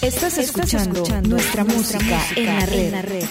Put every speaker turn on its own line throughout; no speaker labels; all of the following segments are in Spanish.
Estás escuchando, nuestra, música, en la red. En la red.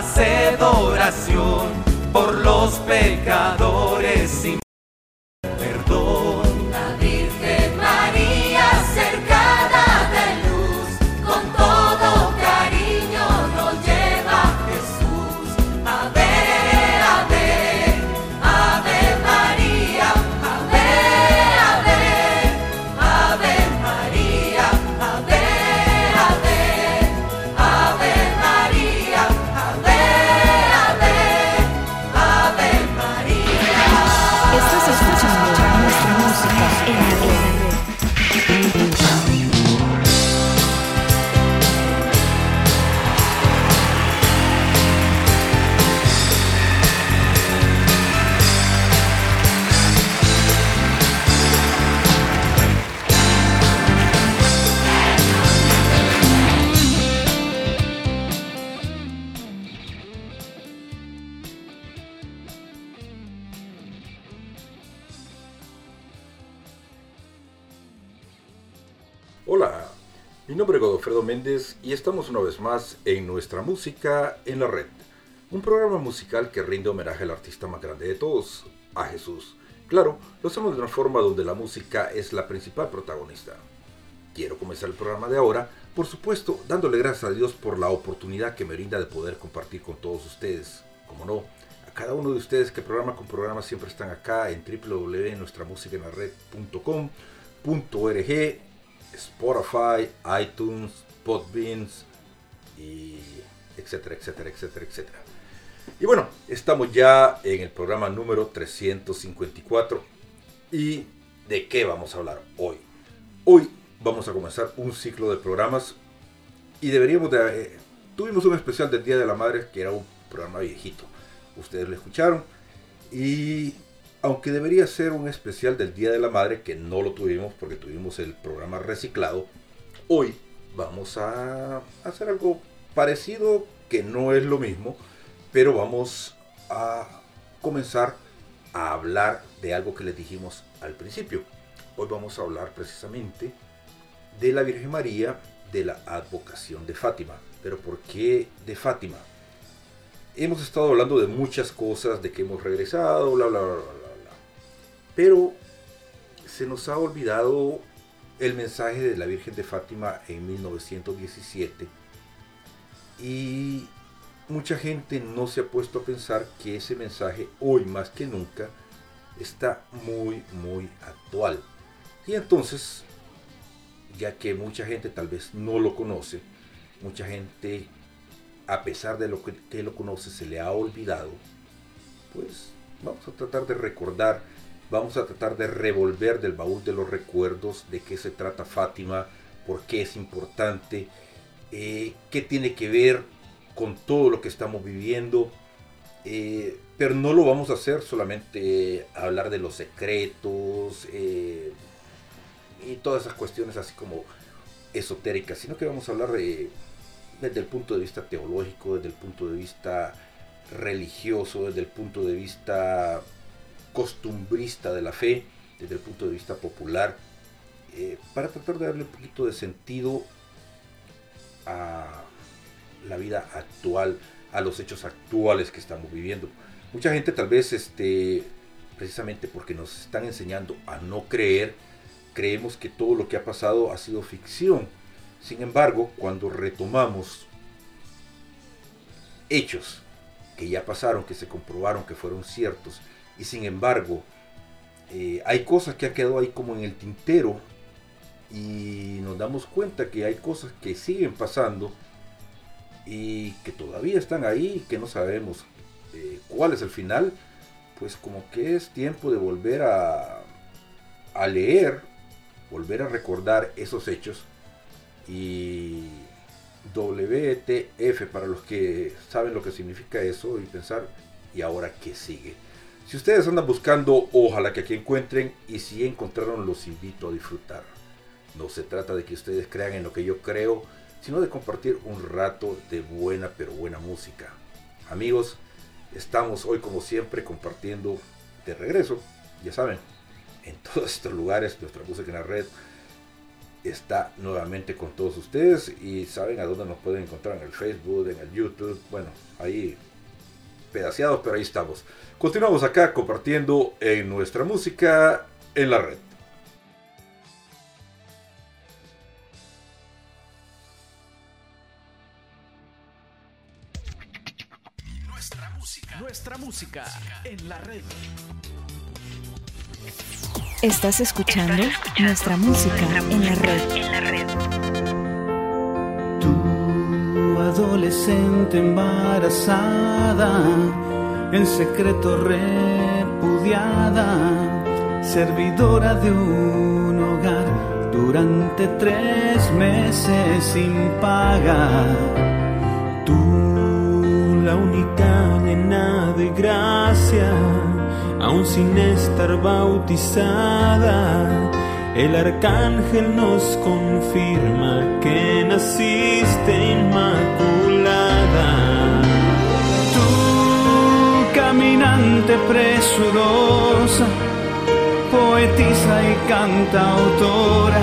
Haced y
estamos una vez más en nuestra música en la red, un programa musical que rinde homenaje al artista más grande de todos, a Jesús. Claro, lo hacemos de una forma donde la música es la principal protagonista. Quiero comenzar el programa de ahora, por supuesto, dándole gracias a Dios por la oportunidad que me brinda de poder compartir con todos ustedes. Como no, a cada uno de ustedes que programa con programa siempre están acá en www.nuestramusicaenlared.com.org, Spotify, iTunes, Podbeans y etcétera, etcétera, etcétera, etcétera. Y bueno, estamos ya en el programa número 354. ¿Y de qué vamos a hablar hoy? Hoy vamos a comenzar un ciclo de programas y deberíamos de... Eh, tuvimos un especial del Día de la Madre que era un programa viejito. Ustedes lo escucharon. Y aunque debería ser un especial del Día de la Madre, que no lo tuvimos porque tuvimos el programa reciclado, hoy vamos a hacer algo parecido que no es lo mismo, pero vamos a comenzar a hablar de algo que les dijimos al principio. Hoy vamos a hablar precisamente de la Virgen María, de la advocación de Fátima. Pero ¿por qué de Fátima? Hemos estado hablando de muchas cosas, de que hemos regresado, bla, bla, bla, bla. Pero se nos ha olvidado el mensaje de la Virgen de Fátima en 1917 y mucha gente no se ha puesto a pensar que ese mensaje hoy más que nunca está muy muy actual. Y entonces ya que mucha gente tal vez no lo conoce, mucha gente a pesar de lo que, lo conoce se le ha olvidado, pues vamos a tratar de recordar, vamos a tratar de revolver del baúl de los recuerdos de qué se trata Fátima, por qué es importante, eh, qué tiene que ver con todo lo que estamos viviendo. Eh, pero no lo vamos a hacer solamente hablar de los secretos eh, y todas esas cuestiones así como esotéricas, sino que vamos a hablar de, desde el punto de vista teológico, desde el punto de vista religioso, desde el punto de vista costumbrista de la fe, desde el punto de vista popular, eh, para tratar de darle un poquito de sentido a la vida actual, a los hechos actuales que estamos viviendo. Mucha gente tal vez, este, precisamente porque nos están enseñando a no creer, creemos que todo lo que ha pasado ha sido ficción. Sin embargo, cuando retomamos hechos que ya pasaron, que se comprobaron que fueron ciertos, y sin embargo eh, hay cosas que han quedado ahí como en el tintero y nos damos cuenta que hay cosas que siguen pasando y que todavía están ahí que no sabemos eh, cuál es el final, pues como que es tiempo de volver a, a leer, volver a recordar esos hechos y WTF para los que saben lo que significa eso y pensar, ¿y ahora qué sigue? Si ustedes andan buscando, ojalá que aquí encuentren y si encontraron, los invito a disfrutar. No se trata de que ustedes crean en lo que yo creo, sino de compartir un rato de buena pero buena música. Amigos, estamos hoy como siempre compartiendo de regreso, ya saben, en todos estos lugares nuestra música en la red está nuevamente con todos ustedes y saben a dónde nos pueden encontrar en el Facebook, en el YouTube, bueno, ahí pedaciados, pero ahí estamos. Continuamos acá compartiendo en nuestra música en la red.
Nuestra música. Nuestra música en la red.
Estás escuchando, nuestra música en la red.
Adolescente embarazada, en secreto repudiada, servidora de un hogar durante tres meses sin pagar. Tú, la única llena de gracia aún sin estar bautizada, el arcángel nos confirma que naciste inmaculada. Tú, caminante presurosa, poetisa y cantautora,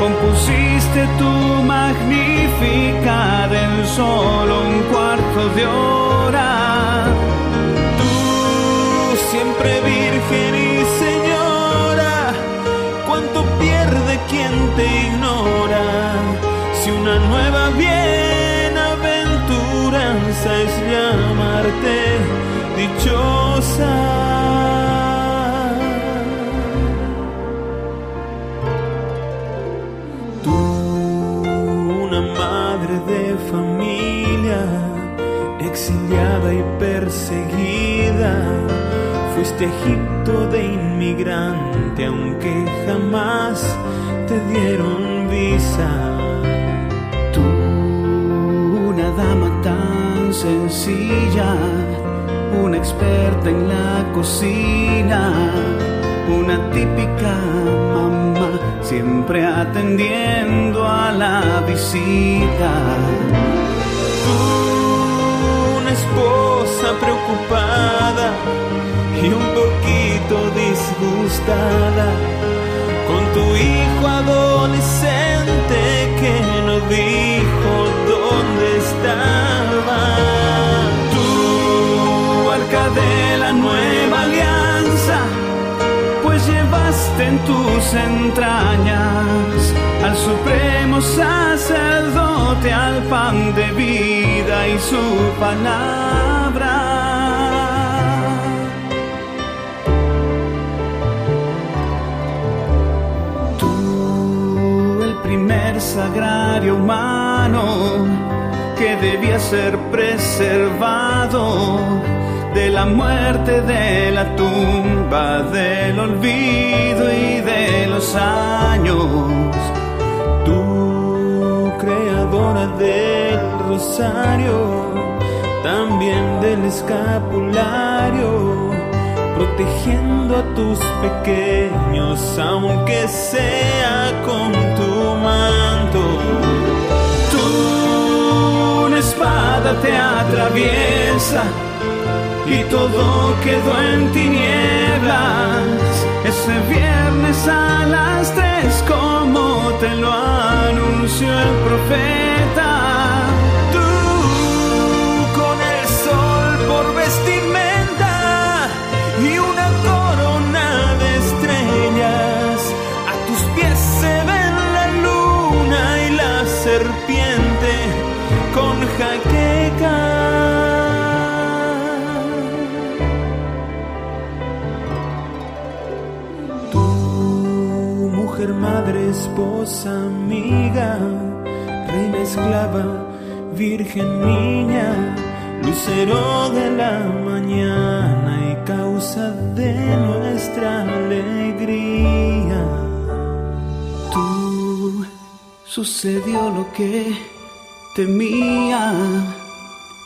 compusiste tu magnífica en solo un cuarto de hora siempre virgen y pierde quien te ignora, si una nueva bienaventuranza es llamarte dichosa. Tú, una madre de familia, exiliada y perseguida, Fuiste Egipto de inmigrante, aunque jamás te dieron visa. Tú, una dama tan sencilla, una experta en la cocina, una típica mamá, siempre atendiendo a la visita. Tú, una esposa preocupada y un poquito disgustada tu hijo adolescente que no dijo dónde estaba. Tú, arca de la nueva alianza, pues llevaste en tus entrañas al supremo sacerdote, al pan de vida y su palabra. Sagrario humano que debía ser preservado de la muerte, de la tumba, del olvido y de los años. Tú, creadora del rosario, también del escapulario, protegiendo a tus pequeños, aunque sea con tu manto. Tú, una espada te atraviesa y todo quedó en tinieblas. Ese viernes a las tres, como te lo anunció el profeta. Madre, esposa, amiga, reina esclava, virgen niña, lucero de la mañana y causa de nuestra alegría. Tú sucedió lo que temía,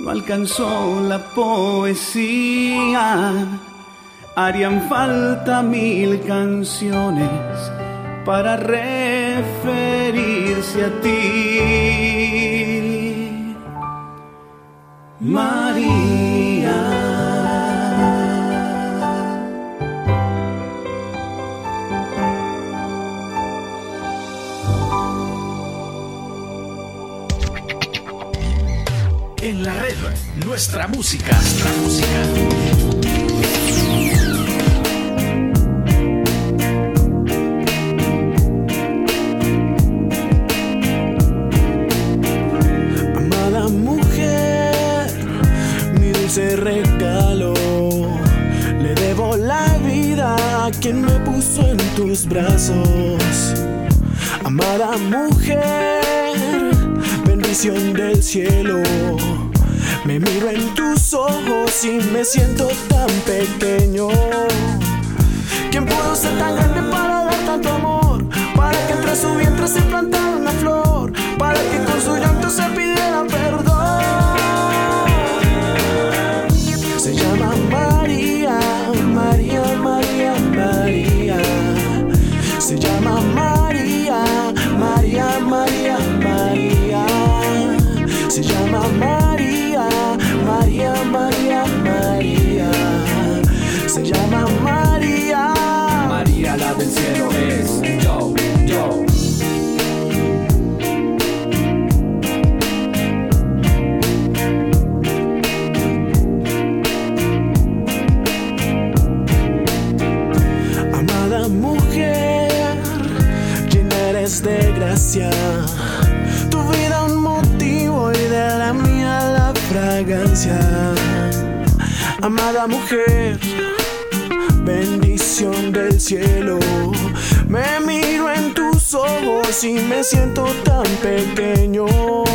no alcanzó la poesía. Harían falta mil canciones para referirse a ti, María.
En la red, nuestra música, nuestra música.
Brazos. Amada mujer, bendición del cielo. Me miro en tus ojos y me siento tan pequeño. ¿Quién pudo ser tan grande para dar tanto amor? Para que entre su vientre se plantara Tu vida un motivo y de la mía la fragancia. Amada mujer, bendición del cielo. Me miro en tus ojos y me siento tan pequeño.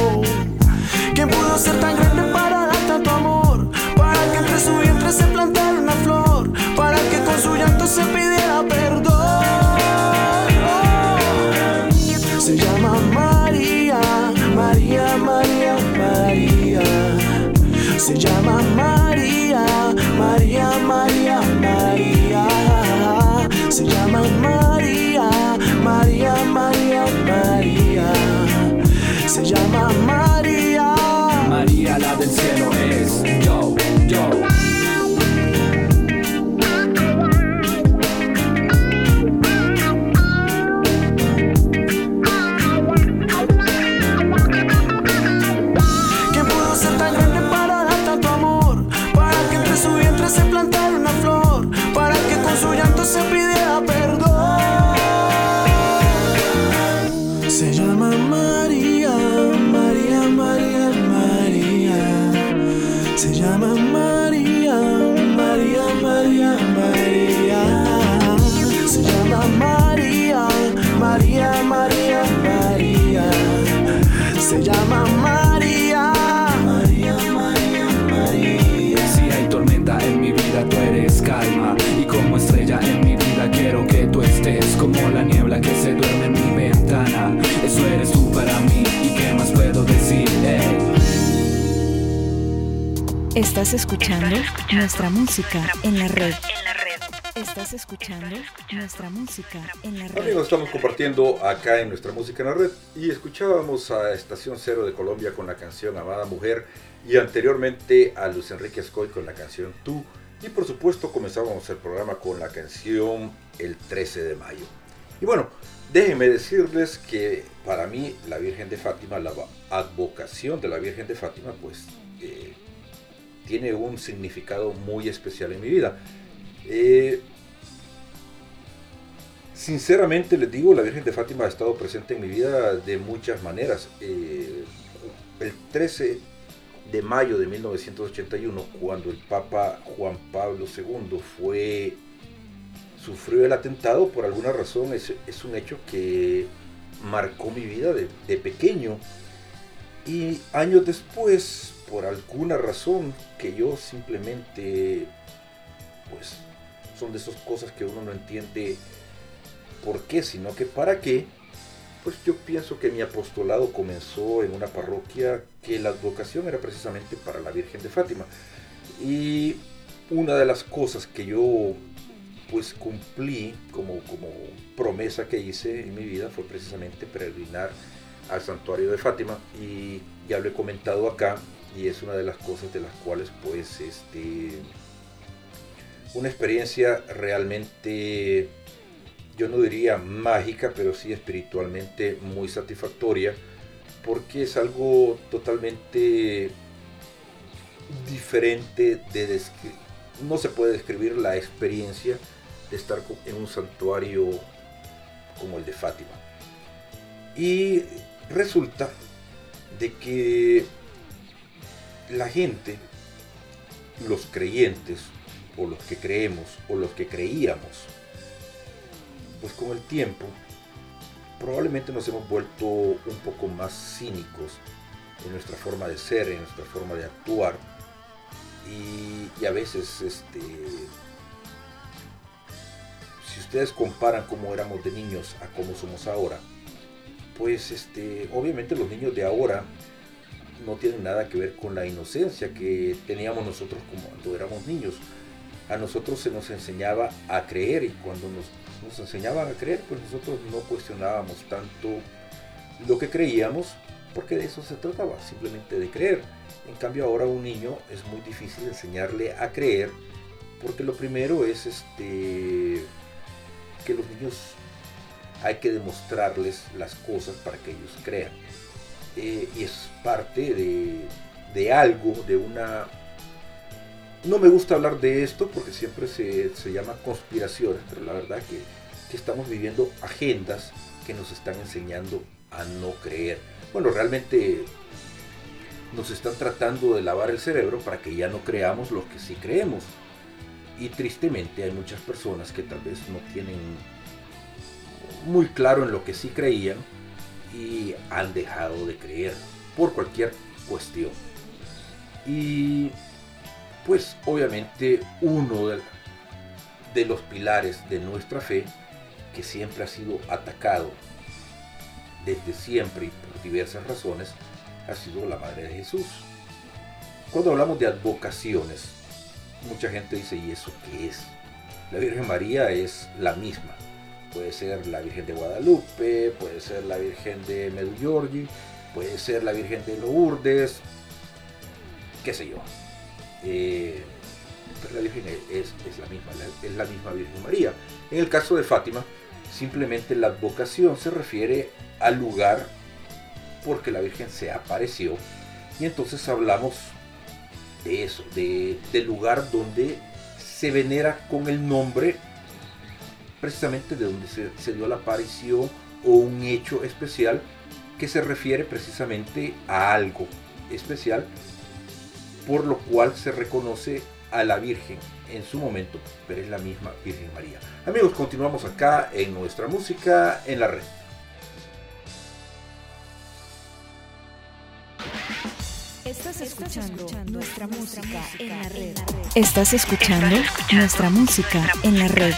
Estás escuchando, nuestra música en la red. Estás escuchando nuestra música en la red.
Amigos, estamos compartiendo acá en nuestra música en la red y escuchábamos a Estación Cero de Colombia con la canción Amada Mujer y anteriormente a Luis Enrique Escoy con la canción Tú y por supuesto comenzábamos el programa con la canción El 13 de mayo. Y bueno, déjenme decirles que para mí la Virgen de Fátima, la advocación de la Virgen de Fátima, pues eh, tiene un significado muy especial en mi vida. Eh, sinceramente les digo, la Virgen de Fátima ha estado presente en mi vida de muchas maneras. Eh, el 13 de mayo de 1981, cuando el Papa Juan Pablo II fue sufrió el atentado, por alguna razón es, es un hecho que marcó mi vida de, de pequeño. Y años después, por alguna razón que yo simplemente, pues, son de esas cosas que uno no entiende por qué, sino que para qué, pues yo pienso que mi apostolado comenzó en una parroquia que la advocación era precisamente para la Virgen de Fátima. Y una de las cosas que yo pues cumplí como, como promesa que hice en mi vida fue precisamente peregrinar al santuario de Fátima y ya lo he comentado acá y es una de las cosas de las cuales pues este una experiencia realmente yo no diría mágica pero sí espiritualmente muy satisfactoria porque es algo totalmente diferente de no se puede describir la experiencia de estar en un santuario como el de Fátima. Y resulta de que la gente, los creyentes, o los que creemos, o los que creíamos, pues con el tiempo, probablemente nos hemos vuelto un poco más cínicos en nuestra forma de ser, en nuestra forma de actuar, y, a veces, este, si ustedes comparan cómo éramos de niños a cómo somos ahora, pues este, obviamente los niños de ahora no tienen nada que ver con la inocencia que teníamos nosotros cuando éramos niños. A nosotros se nos enseñaba a creer y cuando nos, enseñaban a creer, pues nosotros no cuestionábamos tanto lo que creíamos, porque de eso se trataba, simplemente de creer. En cambio ahora un niño es muy difícil enseñarle a creer, porque lo primero es este que los niños hay que demostrarles las cosas para que ellos crean. Eh, y es parte de, algo, de una... No me gusta hablar de esto porque siempre se, llama conspiraciones, pero la verdad que, que estamos viviendo agendas que nos están enseñando a no creer. Bueno, realmente nos están tratando de lavar el cerebro para que ya no creamos lo que sí creemos. Y tristemente hay muchas personas que tal vez no tienen muy claro en lo que sí creían y han dejado de creer por cualquier cuestión. Y pues obviamente uno de, los pilares de nuestra fe que siempre ha sido atacado desde siempre y por diversas razones ha sido la Madre de Jesús. Cuando hablamos de advocaciones, mucha gente dice, ¿y eso qué es? La Virgen María es la misma. Puede ser la Virgen de Guadalupe, puede ser la Virgen de Medjugorje, puede ser la Virgen de Lourdes, qué sé yo. Eh, pero la Virgen es, la misma, es la misma Virgen María. En el caso de Fátima, simplemente la advocación se refiere al lugar porque la Virgen se apareció y entonces hablamos de eso, de, del lugar donde se venera con el nombre precisamente de donde se, dio la aparición o un hecho especial que se refiere precisamente a algo especial, por lo cual se reconoce a la Virgen en su momento, pero es la misma Virgen María. Amigos, continuamos acá en nuestra música en la red.
Estás escuchando nuestra música en la red. Estás escuchando nuestra música. En la red.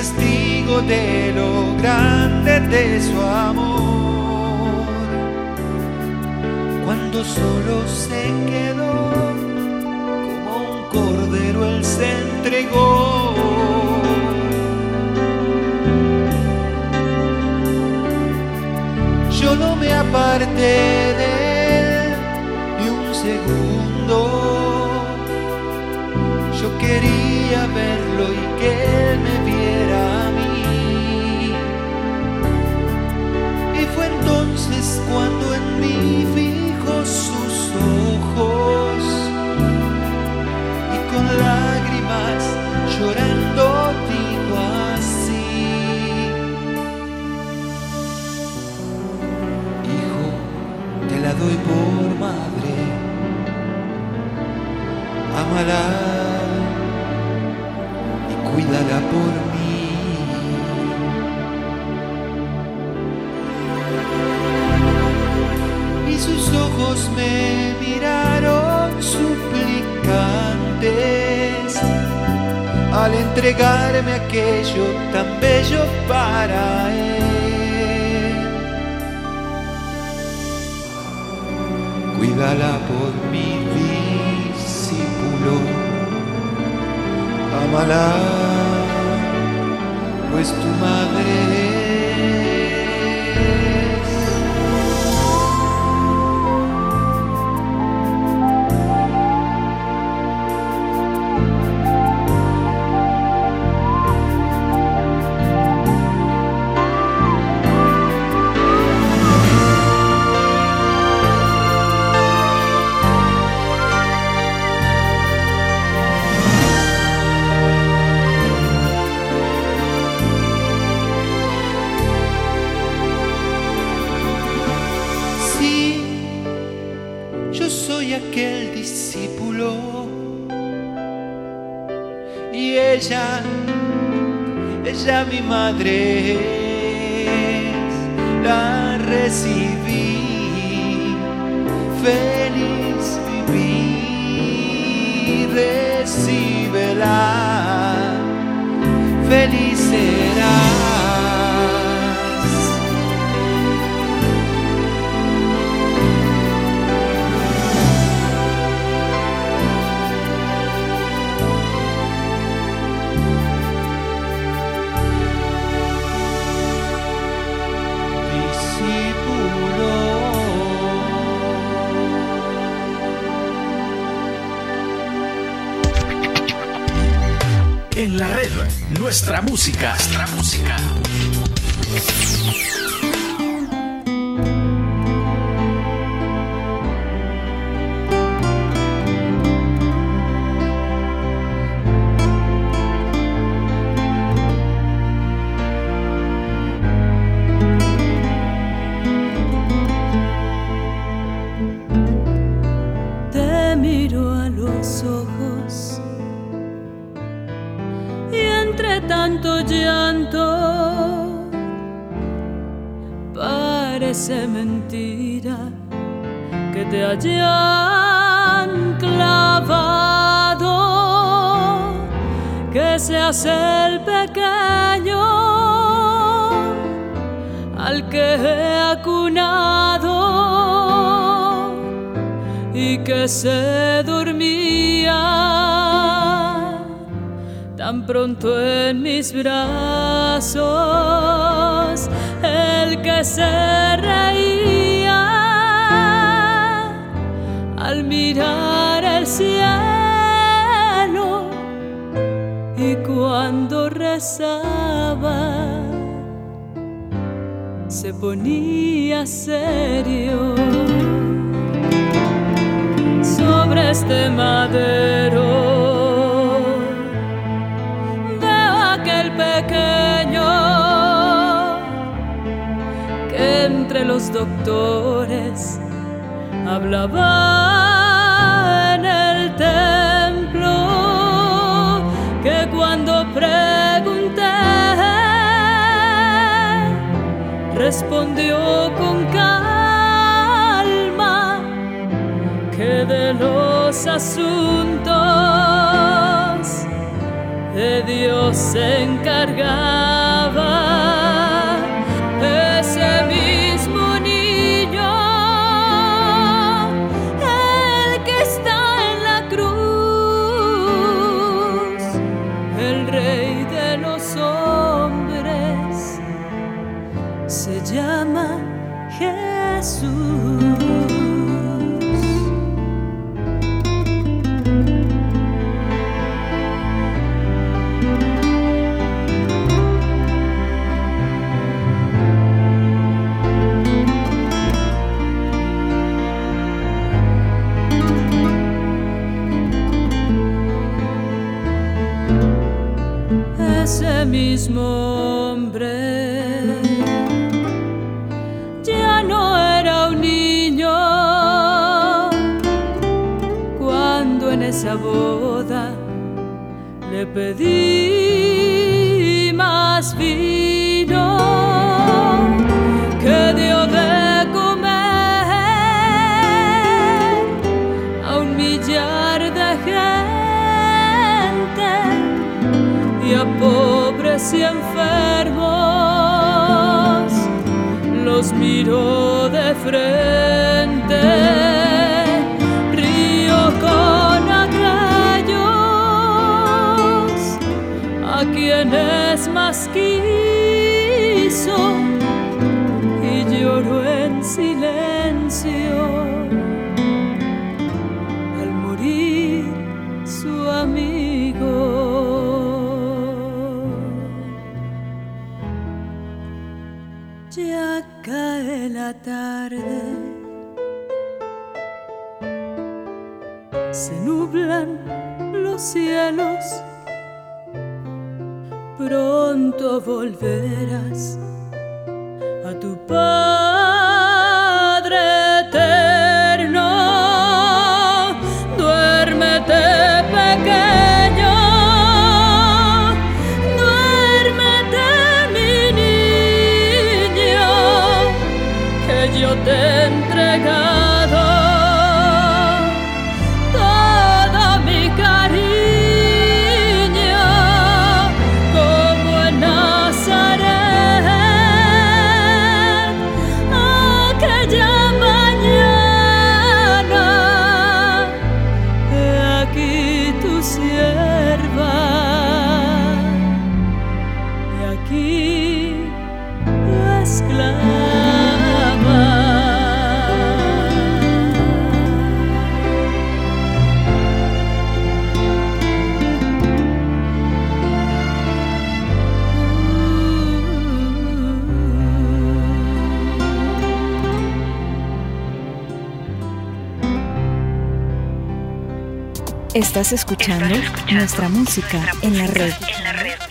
testigo de lo
grande de su amor. Cuando
solo se quedó, como un cordero él se entregó. Yo no me aparté de él ni un segundo. Yo quería verlo y que él me cuando en mí fijo sus ojos y con lágrimas llorando digo así, hijo, te la doy por madre, amala y cuídala por. sus ojos me miraron suplicantes al entregarme aquello tan bello para él. Cuídala por mi discípulo, amala, pues tu madre madre. En la red, nuestra música. Nuestra música. Se dormía tan pronto en mis brazos, el que se reía al mirar el cielo y cuando rezaba se ponía serio este madero. Veo aquel pequeño que entre los doctores hablaba en el templo que cuando pregunté respondió Dios se le pedí más vino que dio de comer a un millar de gente y a pobres y enfermos los miró de frente. Tarde, se nublan los cielos, pronto volverás a tu Padre
Estás escuchando nuestra música en la red.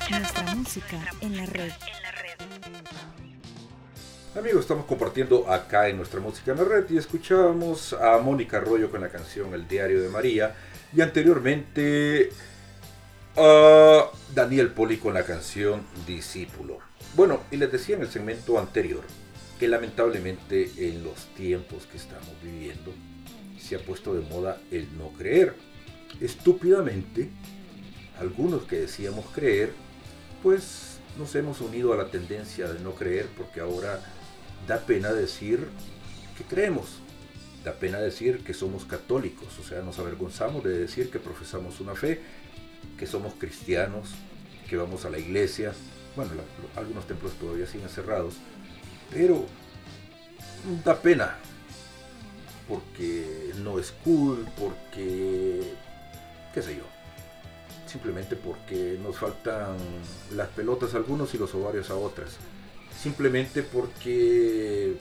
Nuestra música en la red.
Amigos, estamos compartiendo acá en nuestra música en la red y escuchábamos a Mónica Arroyo con la canción El Diario de María y anteriormente a Daniel Poli con la canción Discípulo. Bueno, y les decía en el segmento anterior que lamentablemente en los tiempos que estamos viviendo se ha puesto de moda el no creer. Estúpidamente, algunos que decíamos creer, pues nos hemos unido a la tendencia de no creer porque ahora da pena decir que creemos. Da pena decir que somos católicos, o sea, nos avergonzamos de decir que profesamos una fe, que somos cristianos, que vamos a la iglesia. Bueno, algunos templos todavía siguen cerrados, pero da pena porque no es cool, porque, qué sé yo, simplemente porque nos faltan las pelotas a algunos y los ovarios a otras, simplemente porque,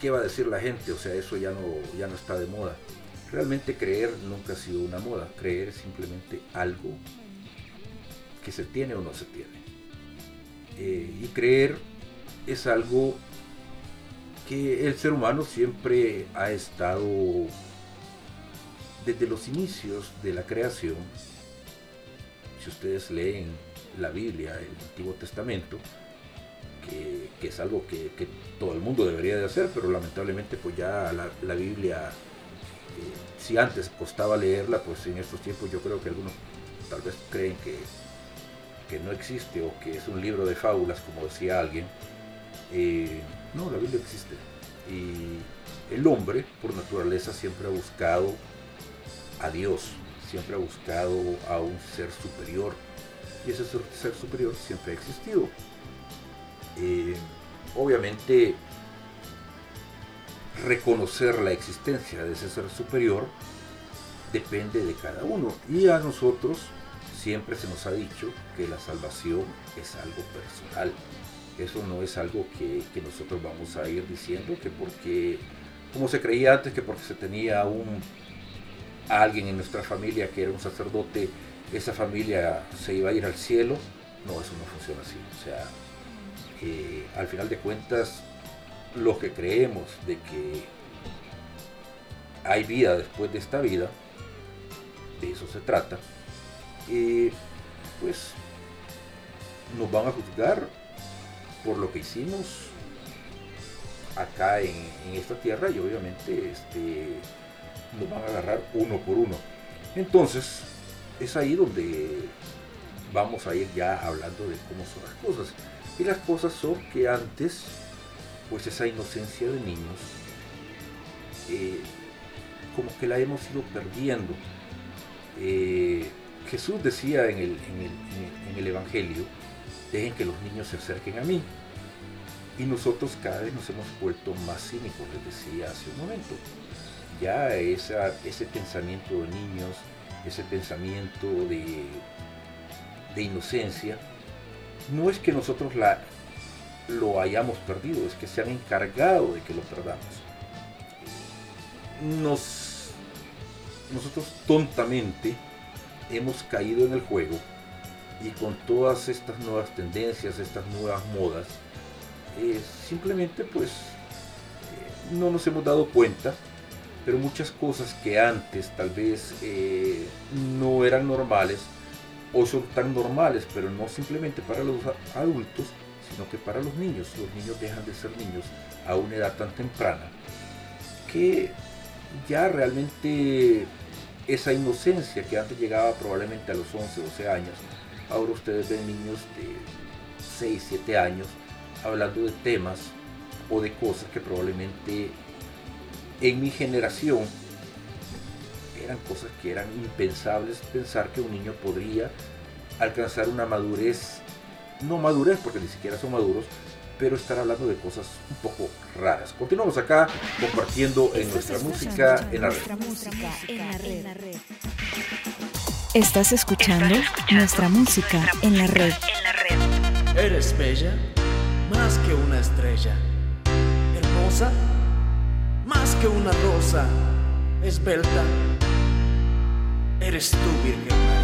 ¿qué va a decir la gente? O sea, eso ya no, ya no está de moda. Realmente creer nunca ha sido una moda, creer es simplemente algo que se tiene o no se tiene. Eh, y creer es algo que el ser humano siempre ha estado desde los inicios de la creación, si ustedes leen la Biblia, el Antiguo Testamento, que, es algo que, todo el mundo debería de hacer, pero lamentablemente pues ya la, Biblia, eh, si antes costaba leerla, pues en estos tiempos yo creo que algunos tal vez creen que, que no existe o que es un libro de fábulas, como decía alguien. Eh, no, la Biblia existe. Y el hombre, por naturaleza, siempre ha buscado a Dios, siempre ha buscado a un ser superior. Y ese ser superior siempre ha existido. Eh, obviamente, reconocer la existencia de ese ser superior depende de cada uno. Y a nosotros siempre se nos ha dicho que la salvación es algo personal eso no es algo que, nosotros vamos a ir diciendo que porque, como se creía antes, que porque se tenía un, alguien en nuestra familia que era un sacerdote, esa familia se iba a ir al cielo. No, eso no funciona así. O sea, eh, al final de cuentas, los que creemos de que hay vida después de esta vida, de eso se trata, eh, pues nos van a juzgar por lo que hicimos acá en, esta tierra y obviamente este, nos van a agarrar uno por uno. Entonces, es ahí donde vamos a ir ya hablando de cómo son las cosas. Y las cosas son que antes, pues esa inocencia de niños, eh, como que la hemos ido perdiendo. Eh, Jesús decía en en el Evangelio, dejen que los niños se acerquen a mí. Y nosotros cada vez nos hemos vuelto más cínicos, les decía hace un momento. Ya ese pensamiento de niños, ese pensamiento de, de inocencia, no es que nosotros la, lo hayamos perdido, es que se han encargado de que lo perdamos. Nos, nosotros tontamente hemos caído en el juego y con todas estas nuevas tendencias, estas nuevas modas, eh, simplemente pues eh, no nos hemos dado cuenta, pero muchas cosas que antes tal vez eh, no eran normales, o son tan normales, pero no simplemente para los adultos, sino que para los niños. Los niños dejan de ser niños a una edad tan temprana que ya realmente esa inocencia que antes llegaba probablemente a los 11, 12 años, Ahora ustedes ven niños de 6, 7 años hablando de temas o de cosas que probablemente en mi generación eran cosas que eran impensables pensar que un niño podría alcanzar una madurez, no madurez porque ni siquiera son maduros, pero estar hablando de cosas un poco raras. Continuamos acá compartiendo en nuestra música en la red.
Estás escuchando, nuestra, música, en la red.
Eres bella, más que una estrella. Hermosa, más que una rosa. Esbelta, eres tú, Virgen.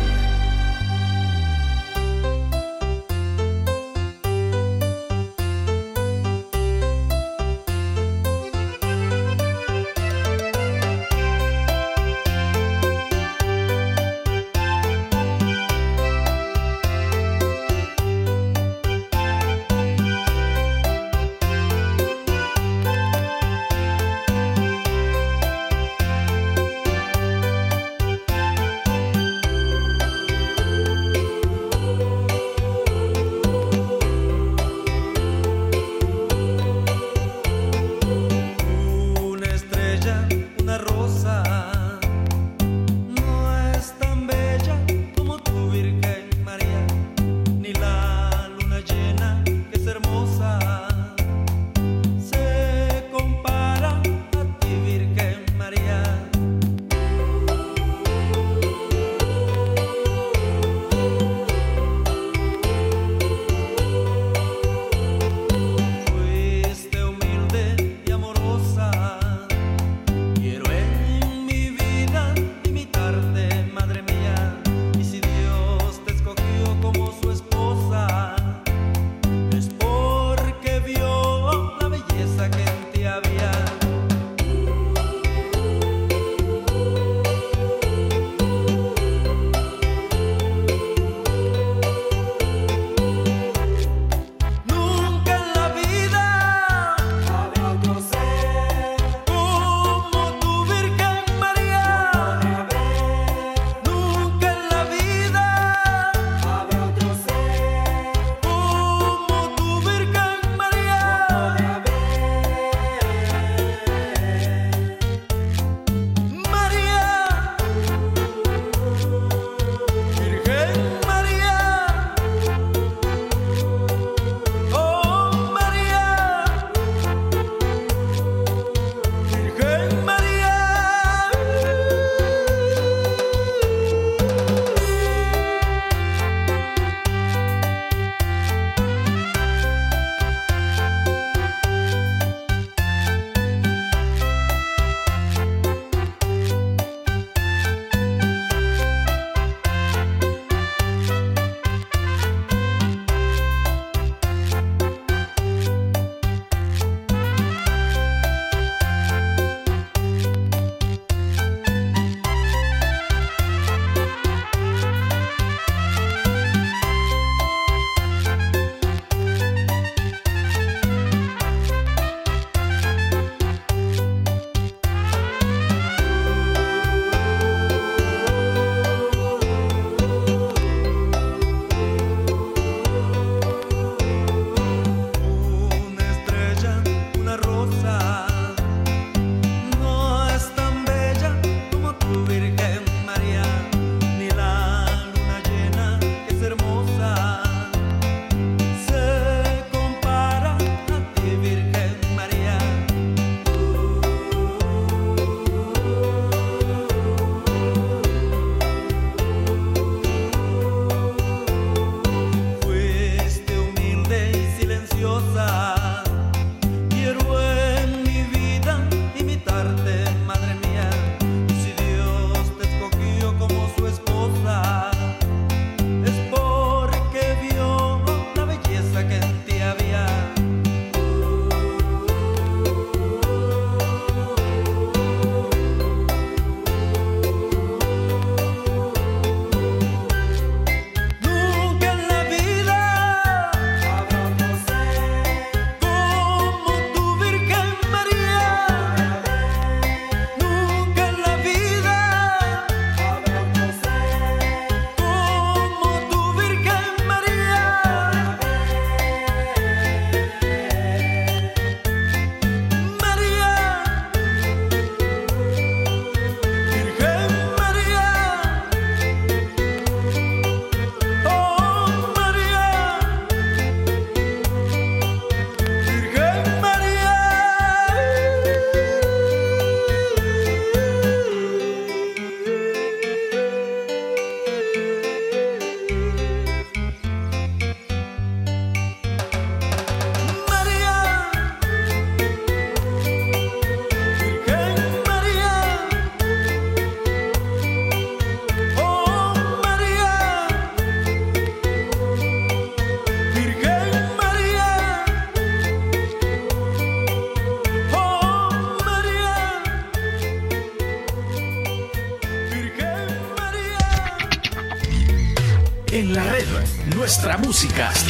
Música.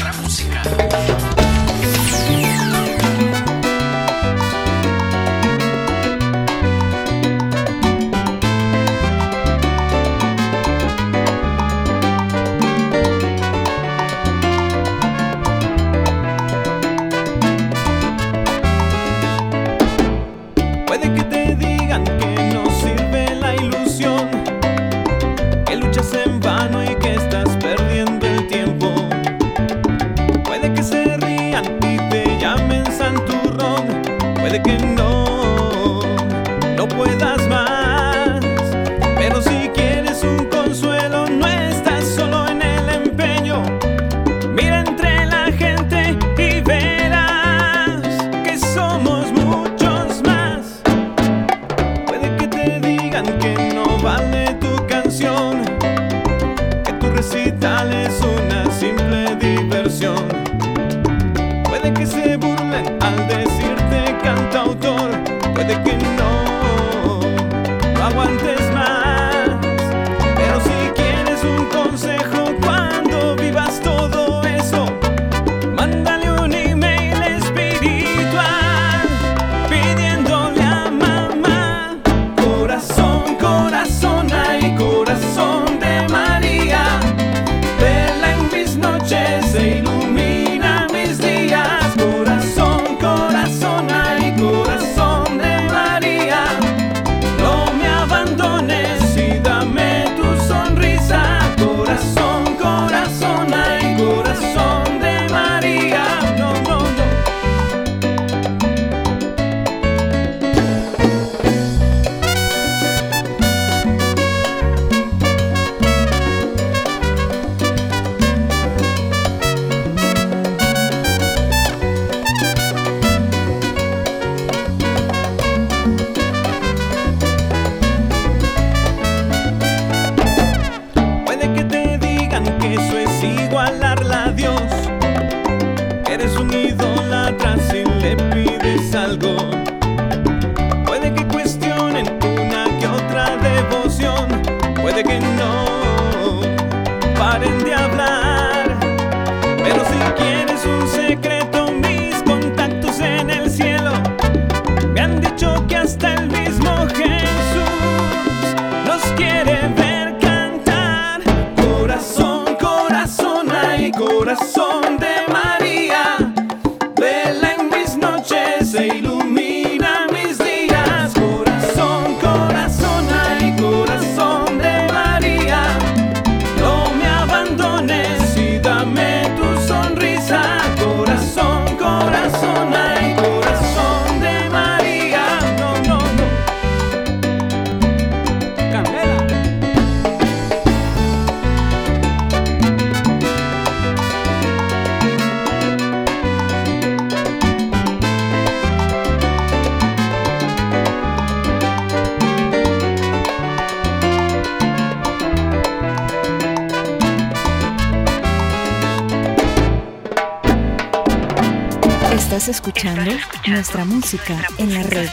Música
en la red.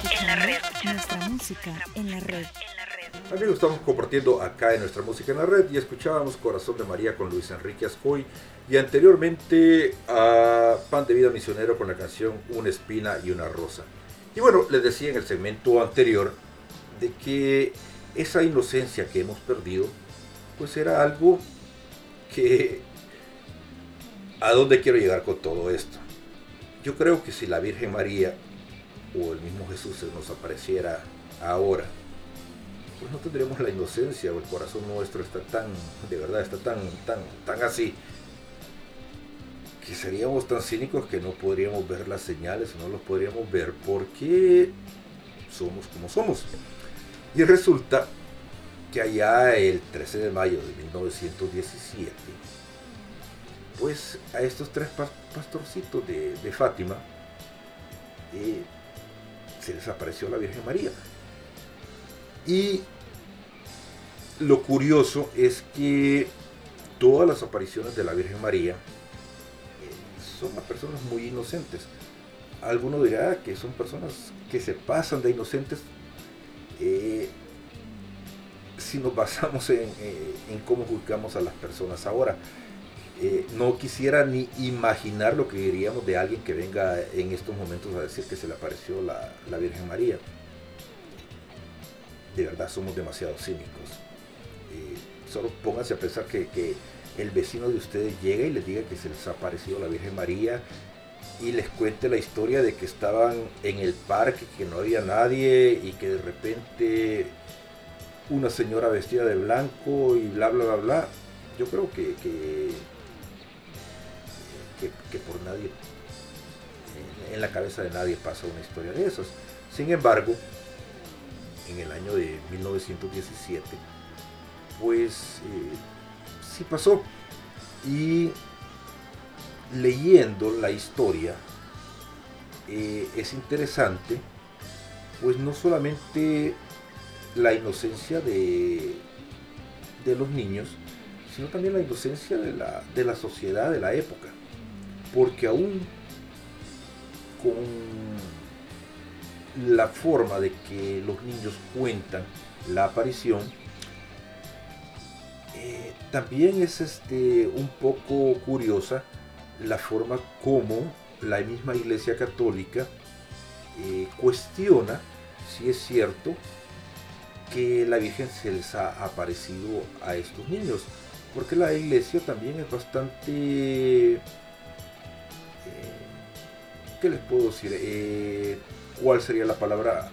Nuestra música en la red.
También lo estamos compartiendo acá en nuestra música en la red y escuchábamos Corazón de María con Luis Enrique Ascoy y anteriormente a Pan de Vida Misionero con la canción Una espina y una rosa. Y bueno, les decía en el segmento anterior de que esa inocencia que hemos perdido pues era algo que... ¿A dónde quiero llegar con todo esto? Yo creo que si la Virgen María o el mismo Jesús se nos apareciera ahora, pues no tendríamos la inocencia o el corazón nuestro está tan, de verdad, está tan, tan, tan así, que seríamos tan cínicos que no podríamos ver las señales, no los podríamos ver porque somos como somos. Y resulta que allá el 13 de mayo de 1917, pues a estos tres pastorcitos de, Fátima eh, se les apareció la Virgen María. Y lo curioso es que todas las apariciones de la Virgen María eh, son a personas muy inocentes. Alguno dirá que son personas que se pasan de inocentes. Eh, si nos basamos en, cómo juzgamos a las personas ahora. Eh, no quisiera ni imaginar lo que diríamos de alguien que venga en estos momentos a decir que se le apareció la, Virgen María. De verdad somos demasiado cínicos. Eh, solo pónganse a pensar que, que, el vecino de ustedes llega y les diga que se les ha aparecido la Virgen María y les cuente la historia de que estaban en el parque, que no había nadie y que de repente una señora vestida de blanco y bla, bla, bla, bla. Yo creo que, que, por nadie, en, la cabeza de nadie pasa una historia de esas. Sin embargo, en el año de 1917, pues eh, sí pasó. Y leyendo la historia, eh, es interesante, pues no solamente la inocencia de, de los niños, sino también la inocencia de la, de la sociedad de la época. Porque aún con la forma de que los niños cuentan la aparición, eh, también es este, un poco curiosa la forma como la misma Iglesia Católica eh, cuestiona si es cierto que la Virgen se les ha aparecido a estos niños. Porque la iglesia también es bastante... ¿Qué les puedo decir? Eh, ¿Cuál sería la palabra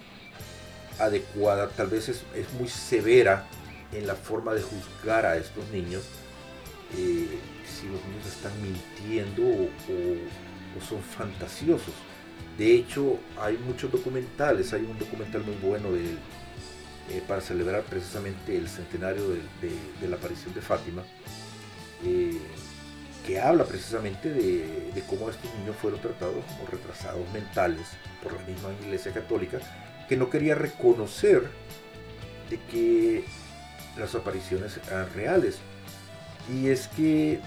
adecuada? Tal vez es, muy severa en la forma de juzgar a estos niños. Eh, si los niños están mintiendo o, son fantasiosos. De hecho, hay muchos documentales. Hay un documental muy bueno del eh, para celebrar precisamente el centenario de, la aparición de Fátima, que habla precisamente de, cómo estos niños fueron tratados como retrasados mentales por la misma Iglesia Católica, que no quería reconocer de que las apariciones eran reales. Y es que eh,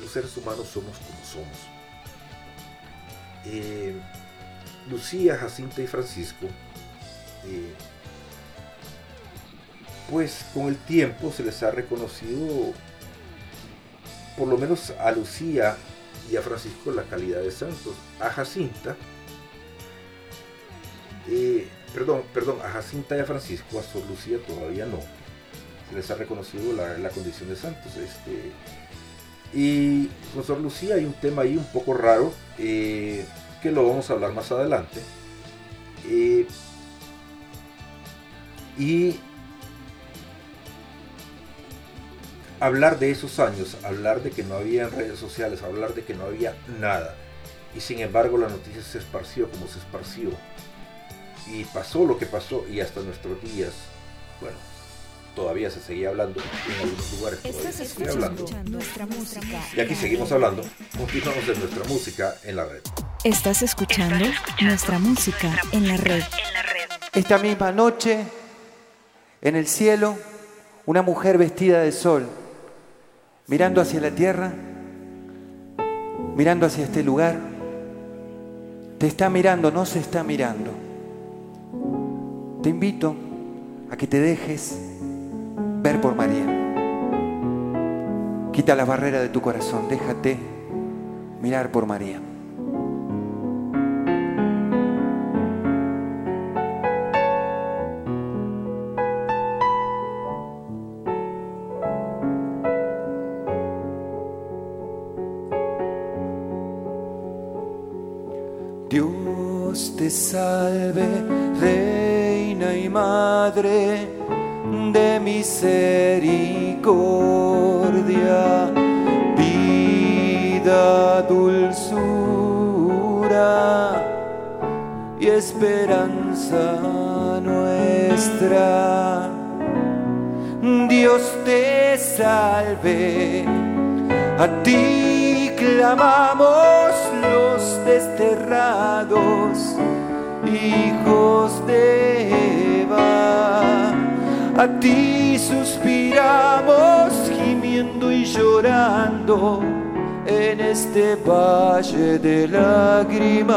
los seres humanos somos como somos. Lucía, Jacinta y Francisco, eh, pues con el tiempo se les ha reconocido, por lo menos a Lucía y a Francisco, la calidad de santos. A Jacinta, eh, perdón, perdón, a Jacinta y a Francisco, a Sor Lucía todavía no. Se les ha reconocido la, condición de santos. Este, y con Sor Lucía hay un tema ahí un poco raro. Eh, que lo vamos a hablar más adelante. Eh, y hablar de esos años, hablar de que no había redes sociales, hablar de que no había nada. Y sin embargo la noticia se esparció como se esparció. Y pasó lo que pasó y hasta nuestros días, bueno, todavía se seguía hablando en algunos lugares. Todavía hablando. Nuestra música y aquí seguimos hablando. Continuamos en nuestra música en la red.
Estás escuchando nuestra música en la red.
Esta misma noche, en el cielo, una mujer vestida de sol, mirando hacia la tierra,
mirando hacia este lugar, te está mirando, no se está mirando. Te invito a que te dejes ver por María. Quita las barreras de tu corazón, déjate mirar por María. Dios te salve, a ti clamamos los desterrados, hijos de Eva. A ti suspiramos gimiendo y llorando en este valle de lágrimas.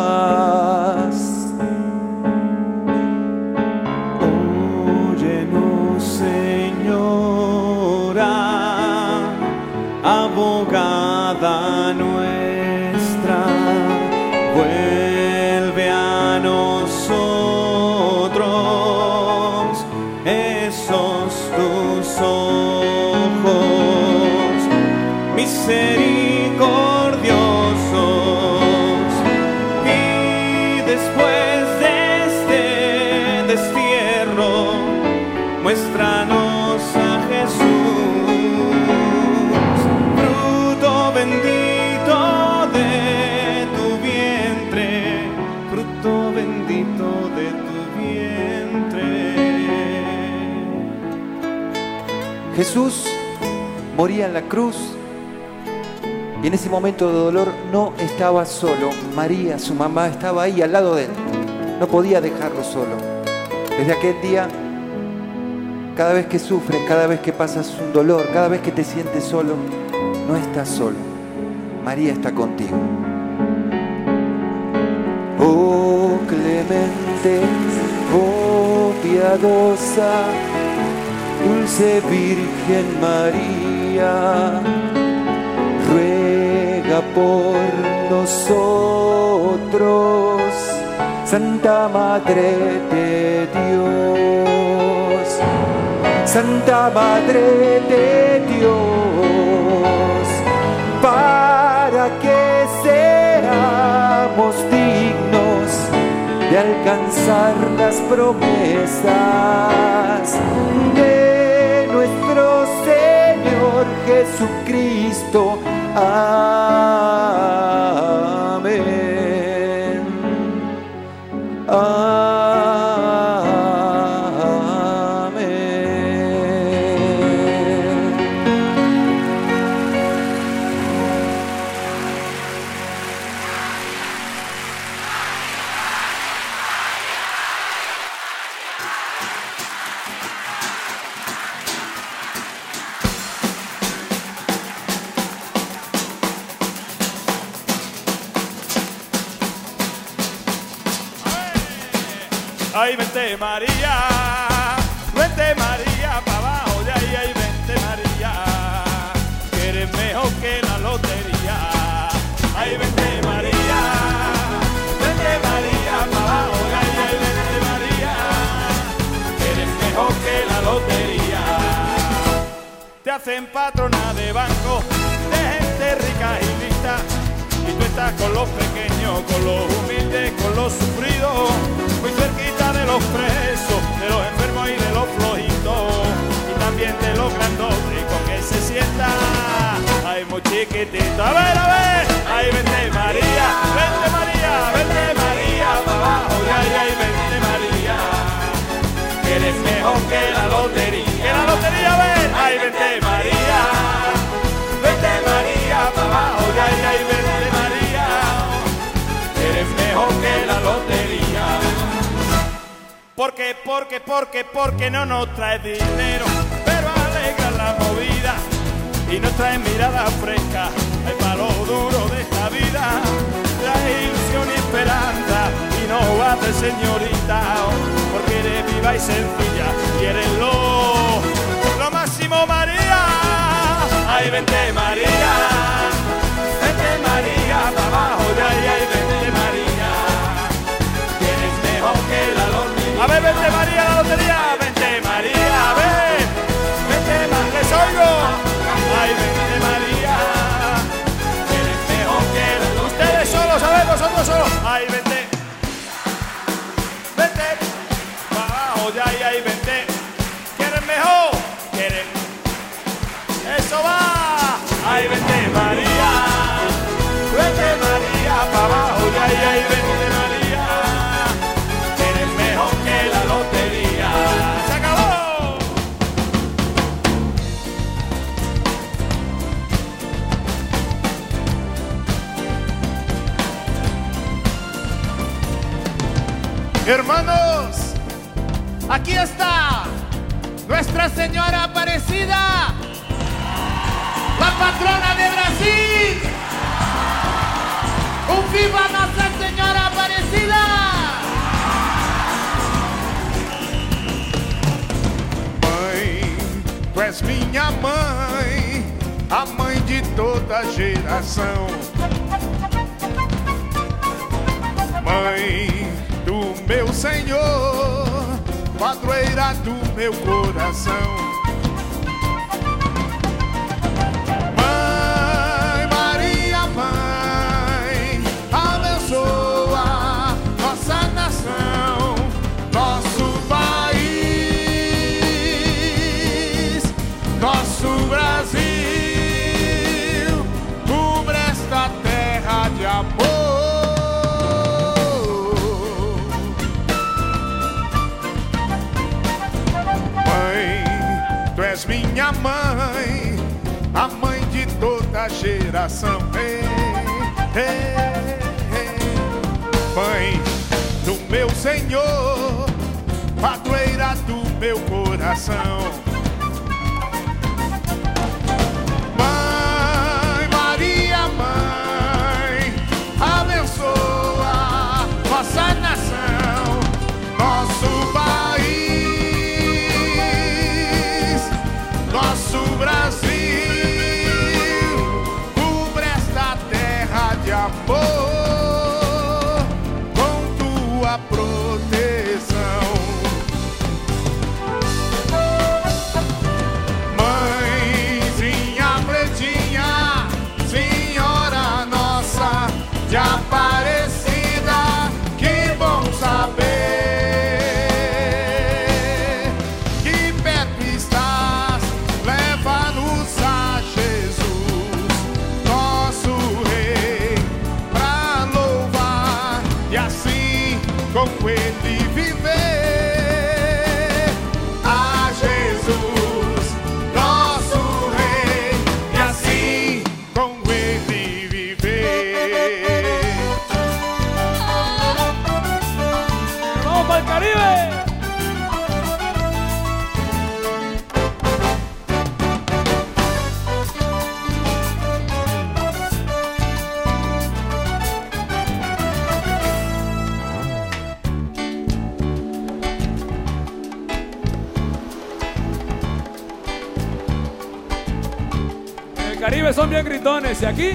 Moría en la cruz y en ese momento de dolor no estaba solo. María, su mamá, estaba ahí al lado de él. No podía dejarlo solo. Desde aquel día, cada vez que sufres, cada vez que pasas un dolor, cada vez que te sientes solo, no estás solo. María está contigo. Oh clemente, oh piadosa, dulce Virgen María, ruega por nosotros, Santa Madre de Dios, Santa Madre de Dios, para que seamos dignos de alcanzar las promesas de Jesucristo. Amén.
Con los pequeños, con los humildes, con los sufridos, muy cerquita de los presos, de los enfermos y de los flojitos, y también de los grandotes, con que se sienta, ay, muy chiquitito. A ver, a ver, ay, vente María, vente María, vente María, pa' abajo, y ay, ay, vente María, que eres mejor que la lotería, que la lotería, a ver, ay, vente María, Porque, porque, porque, porque no nos trae dinero, pero alegra la movida y nos trae mirada fresca, el palo duro de esta vida, la ilusión y esperanza, y no bate señorita, porque eres viva y sencilla, y eres lo, lo máximo María, ay vente María, vente María, la lotería, vente María, a ver, vente María, les oigo, ay vente María, tienes mejor que Ustedes solos, a ver, nosotros solos, ay
Hermanos, aquí está Nuestra Señora Aparecida, la patrona de Brasil. Un viva Nuestra Señora Aparecida.
Mãe, tu és minha mãe, a mãe de toda geração. Mãe meu Senhor, padroeira do meu coração. Toda geração. Ei. Mãe do meu Senhor, padroeira do meu coração.
Aquí.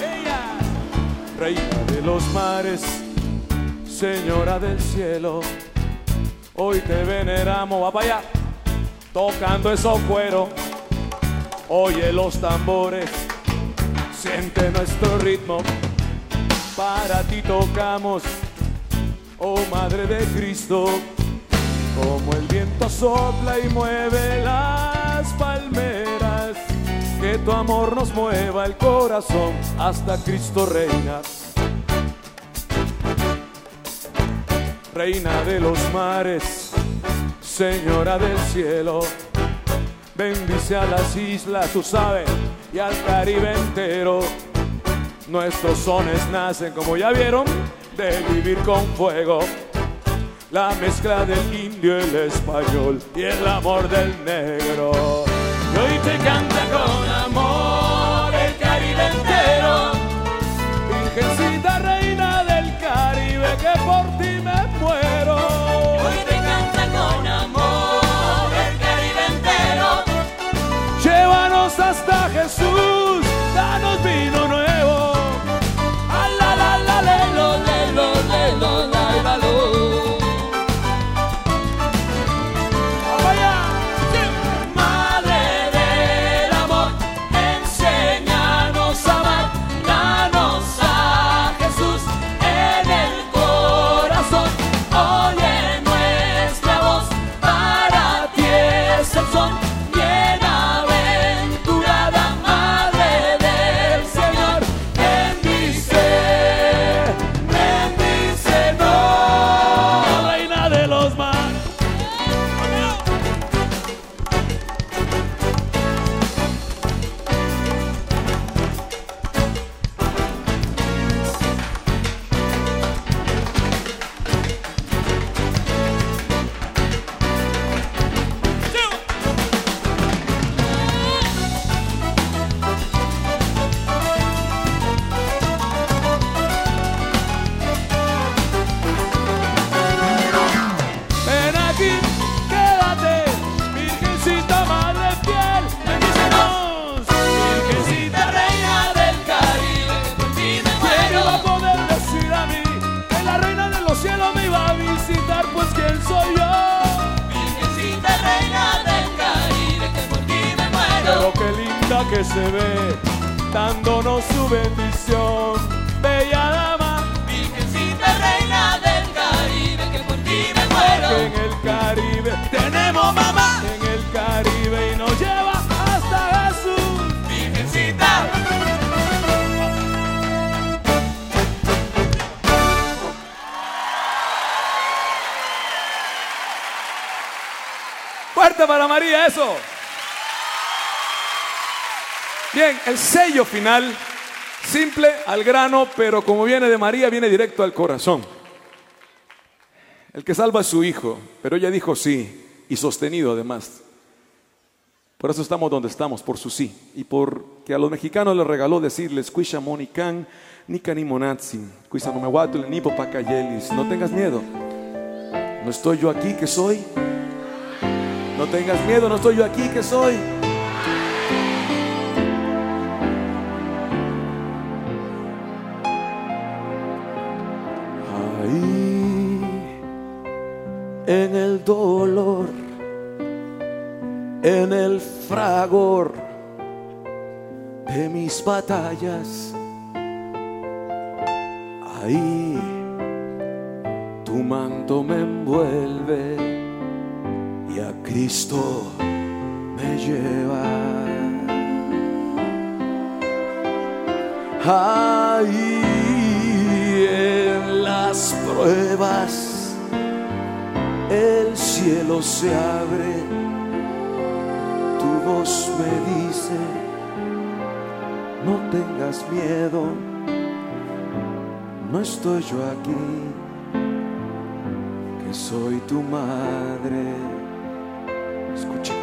Ella, reina de los mares, señora del cielo, hoy te veneramos, va para allá, tocando esos cueros, oye los tambores, siente nuestro ritmo, para ti tocamos, oh Madre de Cristo, como el viento sopla y mueve las palmeras, que tu amor nos mueva el corazón hasta Cristo reina. Reina de los mares, Señora del cielo, bendice a las islas, tú sabes, y al Caribe entero. Nuestros sones nacen, como ya vieron, de vivir con fuego. La mezcla del indio el español y el amor del negro. Y hoy te canta con
Fuerte para María, eso. Bien, el sello final, simple al grano, pero como viene de María, viene directo al corazón. El que salva a su hijo, pero ella dijo sí, y sostenido además. Por eso estamos donde estamos, por su sí. Y porque a los mexicanos les regaló decirles, Cuisha monican, ni monatsin, cuisa no me ni. No tengas miedo. No estoy yo aquí que soy. No tengas miedo, no estoy yo aquí que soy. Ahí en el dolor, en el fragor de mis batallas, ahí tu manto me envuelve y a Cristo me lleva. Ahí en las pruebas el cielo se abre, tu voz me dice, no tengas miedo, no estoy yo aquí, que soy tu madre. Escucha.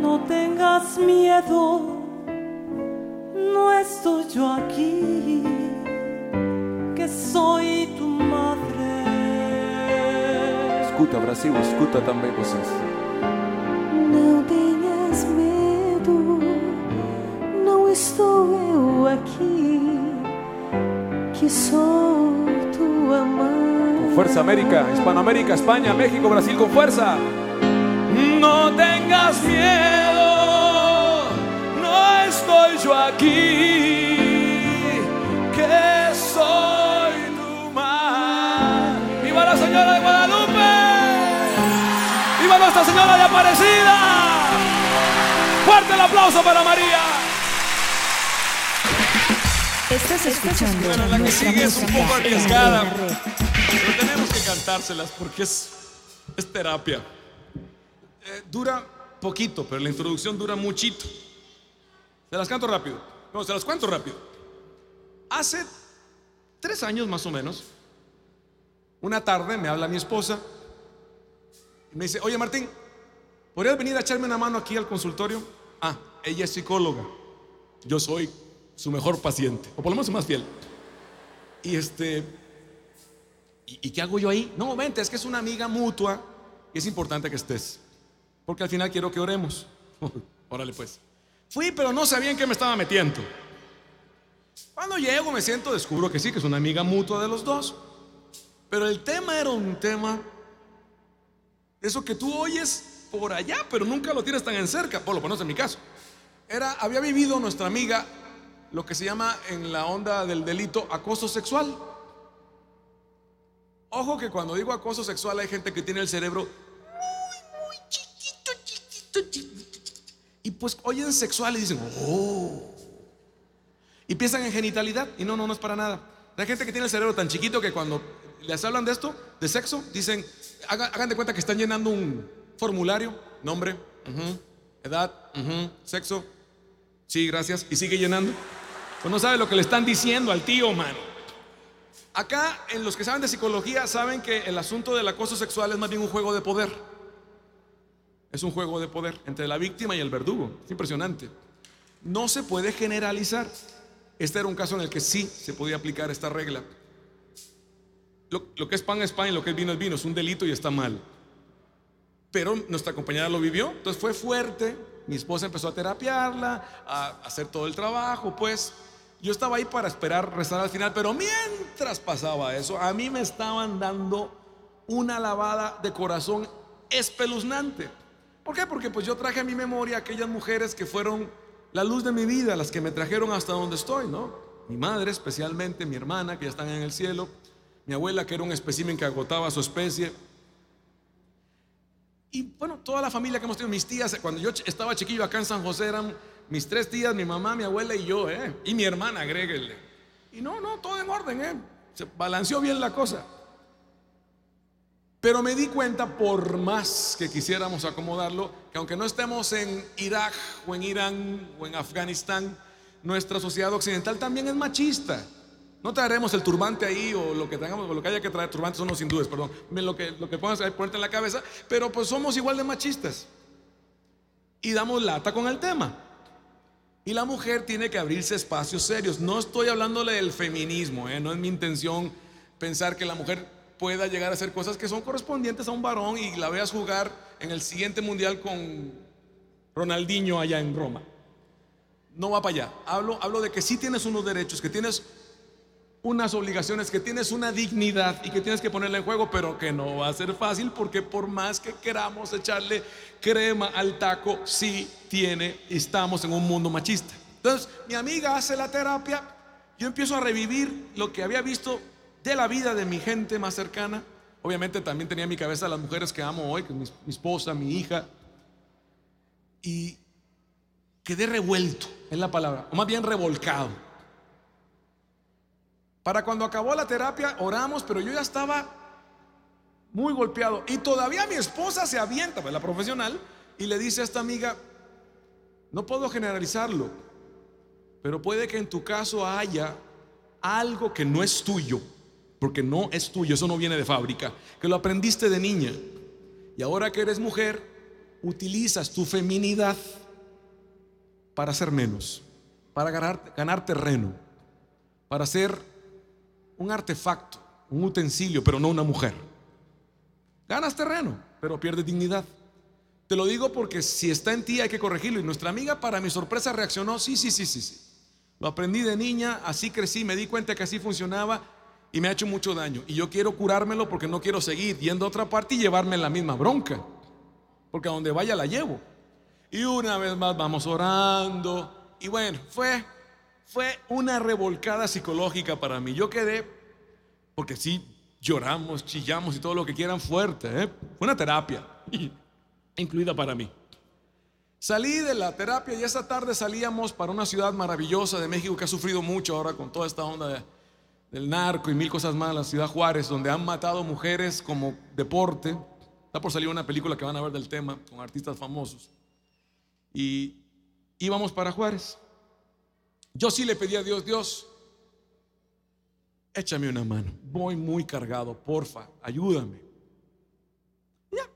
No tengas miedo, no estoy yo aquí, que soy tu madre.
Escuta, Brasil, escuta também vocês.
Não tenhas medo, não estou eu aqui, que sou tua mãe.
Con fuerza América, Hispanoamérica, España, México, Brasil, con fuerza. No tengas miedo, no estoy yo aquí, que soy tu madre. ¡Viva la Señora de Guadalupe! ¡Viva Nuestra Señora de Aparecida! ¡Fuerte el aplauso para María!
Estás escuchando
Bueno, la que sigue es un poco arriesgada, pero tenemos que cantárselas porque es, es terapia. Eh, dura poquito, pero la introducción dura muchito. Se las canto rápido. No, se las cuento rápido. Hace tres años más o menos, una tarde me habla mi esposa y me dice, oye Martín, ¿podrías venir a echarme una mano aquí al consultorio? Ah, ella es psicóloga. Yo soy su mejor paciente, o por lo menos su más fiel.
Y este, ¿y, qué hago yo ahí? No, vente, es que es una amiga mutua y es importante que estés. Porque al final quiero que oremos. Órale pues. Fui, pero no sabía en qué me estaba metiendo. Cuando llego me siento, descubro que sí, que es una amiga mutua de los dos. Pero el tema era un tema, eso que tú oyes por allá, pero nunca lo tienes tan en cerca, por lo menos en mi caso. Era, había vivido nuestra amiga lo que se llama en la onda del delito acoso sexual. Ojo que cuando digo acoso sexual hay gente que tiene el cerebro muy, muy chiquito, chiquito, chiquito. Y pues oyen sexual y dicen, oh. Y piensan en genitalidad. Y no, no, no es para nada. Hay gente que tiene el cerebro tan chiquito que cuando les hablan de esto, de sexo, dicen, hagan, de cuenta que están llenando un formulario, nombre, edad, sexo. Sí, gracias. Y sigue llenando. Pues no sabe lo que le están diciendo al tío, mano. Acá, en los que saben de psicología, saben que el asunto del acoso sexual es más bien un juego de poder. Es un juego de poder entre la víctima y el verdugo. Es impresionante. No se puede generalizar. Este era un caso en el que sí se podía aplicar esta regla. Lo, lo que es pan es pan y lo que es vino es vino. Es un delito y está mal. Pero nuestra compañera lo vivió. Entonces fue fuerte. Mi esposa empezó a terapiarla, a hacer todo el trabajo. Pues yo estaba ahí para esperar rezar al final. Pero mientras pasaba eso, a mí me estaban dando una lavada de corazón espeluznante. ¿Por qué? Porque pues yo traje a mi memoria aquellas mujeres que fueron la luz de mi vida, las que me trajeron hasta donde estoy, ¿no? Mi madre especialmente, mi hermana que ya están en el cielo, mi abuela que era un espécimen que agotaba su especie. Y bueno, toda la familia que hemos tenido, mis tías, cuando yo estaba chiquillo acá en San José eran mis tres tías, mi mamá, mi abuela y yo, ¿eh? Y mi hermana, agréguele. Y no, no, todo en orden, ¿eh? Se balanceó bien la cosa. Pero me di cuenta, por más que quisiéramos acomodarlo, que aunque no estemos en Irak o en Irán o en Afganistán, nuestra sociedad occidental también es machista. No traeremos el turbante ahí o lo que tengamos, lo que haya que traer, turbantes son los hindúes, perdón, lo que, lo que pongas ahí, ponerte en la cabeza, pero pues somos igual de machistas. Y damos lata con el tema. Y la mujer tiene que abrirse espacios serios. No estoy hablándole del feminismo, ¿eh? no es mi intención pensar que la mujer pueda llegar a hacer cosas que son correspondientes a un varón y la veas jugar en el siguiente mundial con Ronaldinho allá en Roma. No va para allá. Hablo, hablo de que sí tienes unos derechos, que tienes unas obligaciones, que tienes una dignidad y que tienes que ponerla en juego, pero que no va a ser fácil porque por más que queramos echarle crema al taco, sí tiene, estamos en un mundo machista. Entonces, mi amiga hace la terapia, yo empiezo a revivir lo que había visto de la vida de mi gente más cercana. Obviamente también tenía en mi cabeza las mujeres que amo hoy, mi, mi esposa, mi hija. Y quedé revuelto, es la palabra, o más bien revolcado. Para cuando acabó la terapia, oramos, pero yo ya estaba muy golpeado. Y todavía mi esposa se avienta, pues, la profesional, y le dice a esta amiga, no puedo generalizarlo, pero puede que en tu caso haya algo que no es tuyo, porque no es tuyo, eso no viene de fábrica, que lo aprendiste de niña. Y ahora que eres mujer, utilizas tu feminidad para ser menos, para ganar, ganar terreno, para ser un artefacto, un utensilio, pero no una mujer. Ganas terreno, pero pierdes dignidad. Te lo digo porque si está en ti hay que corregirlo. Y nuestra amiga, para mi sorpresa, reaccionó, sí, sí, sí, sí, sí. Lo aprendí de niña, así crecí, me di cuenta que así funcionaba y me ha hecho mucho daño. Y yo quiero curármelo porque no quiero seguir yendo a otra parte y llevarme la misma bronca. Porque a donde vaya la llevo. Y una vez más vamos orando. Y bueno, fue, fue una revolcada psicológica para mí. Yo quedé, porque sí, lloramos, chillamos y todo lo que quieran fuerte. ¿eh? Fue una terapia, incluida para mí. Salí de la terapia y esa tarde salíamos para una ciudad maravillosa de México que ha sufrido mucho ahora con toda esta onda de- del narco y mil cosas más, la ciudad Juárez, donde han matado mujeres como deporte. Está por salir una película que van a ver del tema con artistas famosos. Y íbamos para Juárez. Yo sí le pedí a Dios, Dios, échame una mano. Voy muy cargado, porfa, ayúdame. Ya.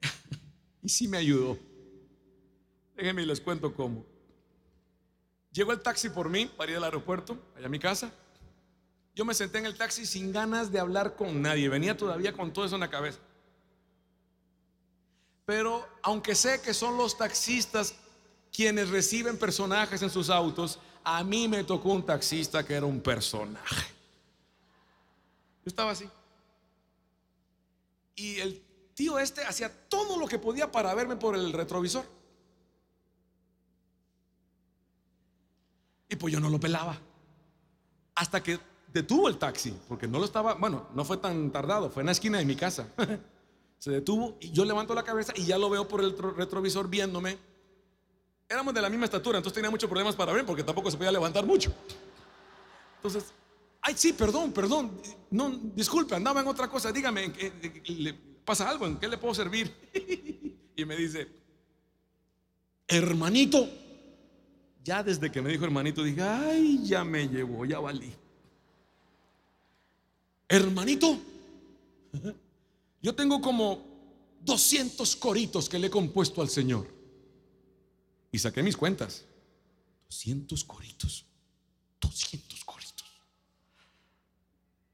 y sí me ayudó. Déjenme y les cuento cómo. Llegó el taxi por mí para ir al aeropuerto, allá a mi casa. Yo me senté en el taxi sin ganas de hablar con nadie. Venía todavía con todo eso en la cabeza. Pero aunque sé que son los taxistas quienes reciben personajes en sus autos, a mí me tocó un taxista que era un personaje. Yo estaba así. Y el tío este hacía todo lo que podía para verme por el retrovisor. Y pues yo no lo pelaba. Hasta que detuvo el taxi, porque no lo estaba, bueno, no fue tan tardado, fue en la esquina de mi casa. Se detuvo y yo levanto la cabeza y ya lo veo por el retrovisor viéndome. Éramos de la misma estatura, entonces tenía muchos problemas para ver porque tampoco se podía levantar mucho. Entonces, ay, sí, perdón, perdón, no, disculpe, andaba en otra cosa, dígame, ¿le pasa algo? ¿En qué le puedo servir? y me dice, hermanito, ya desde que me dijo hermanito dije, ay, ya me llevó, ya valí. Hermanito, yo tengo como 200 coritos que le he compuesto al Señor. Y saqué mis cuentas. 200 coritos. 200 coritos.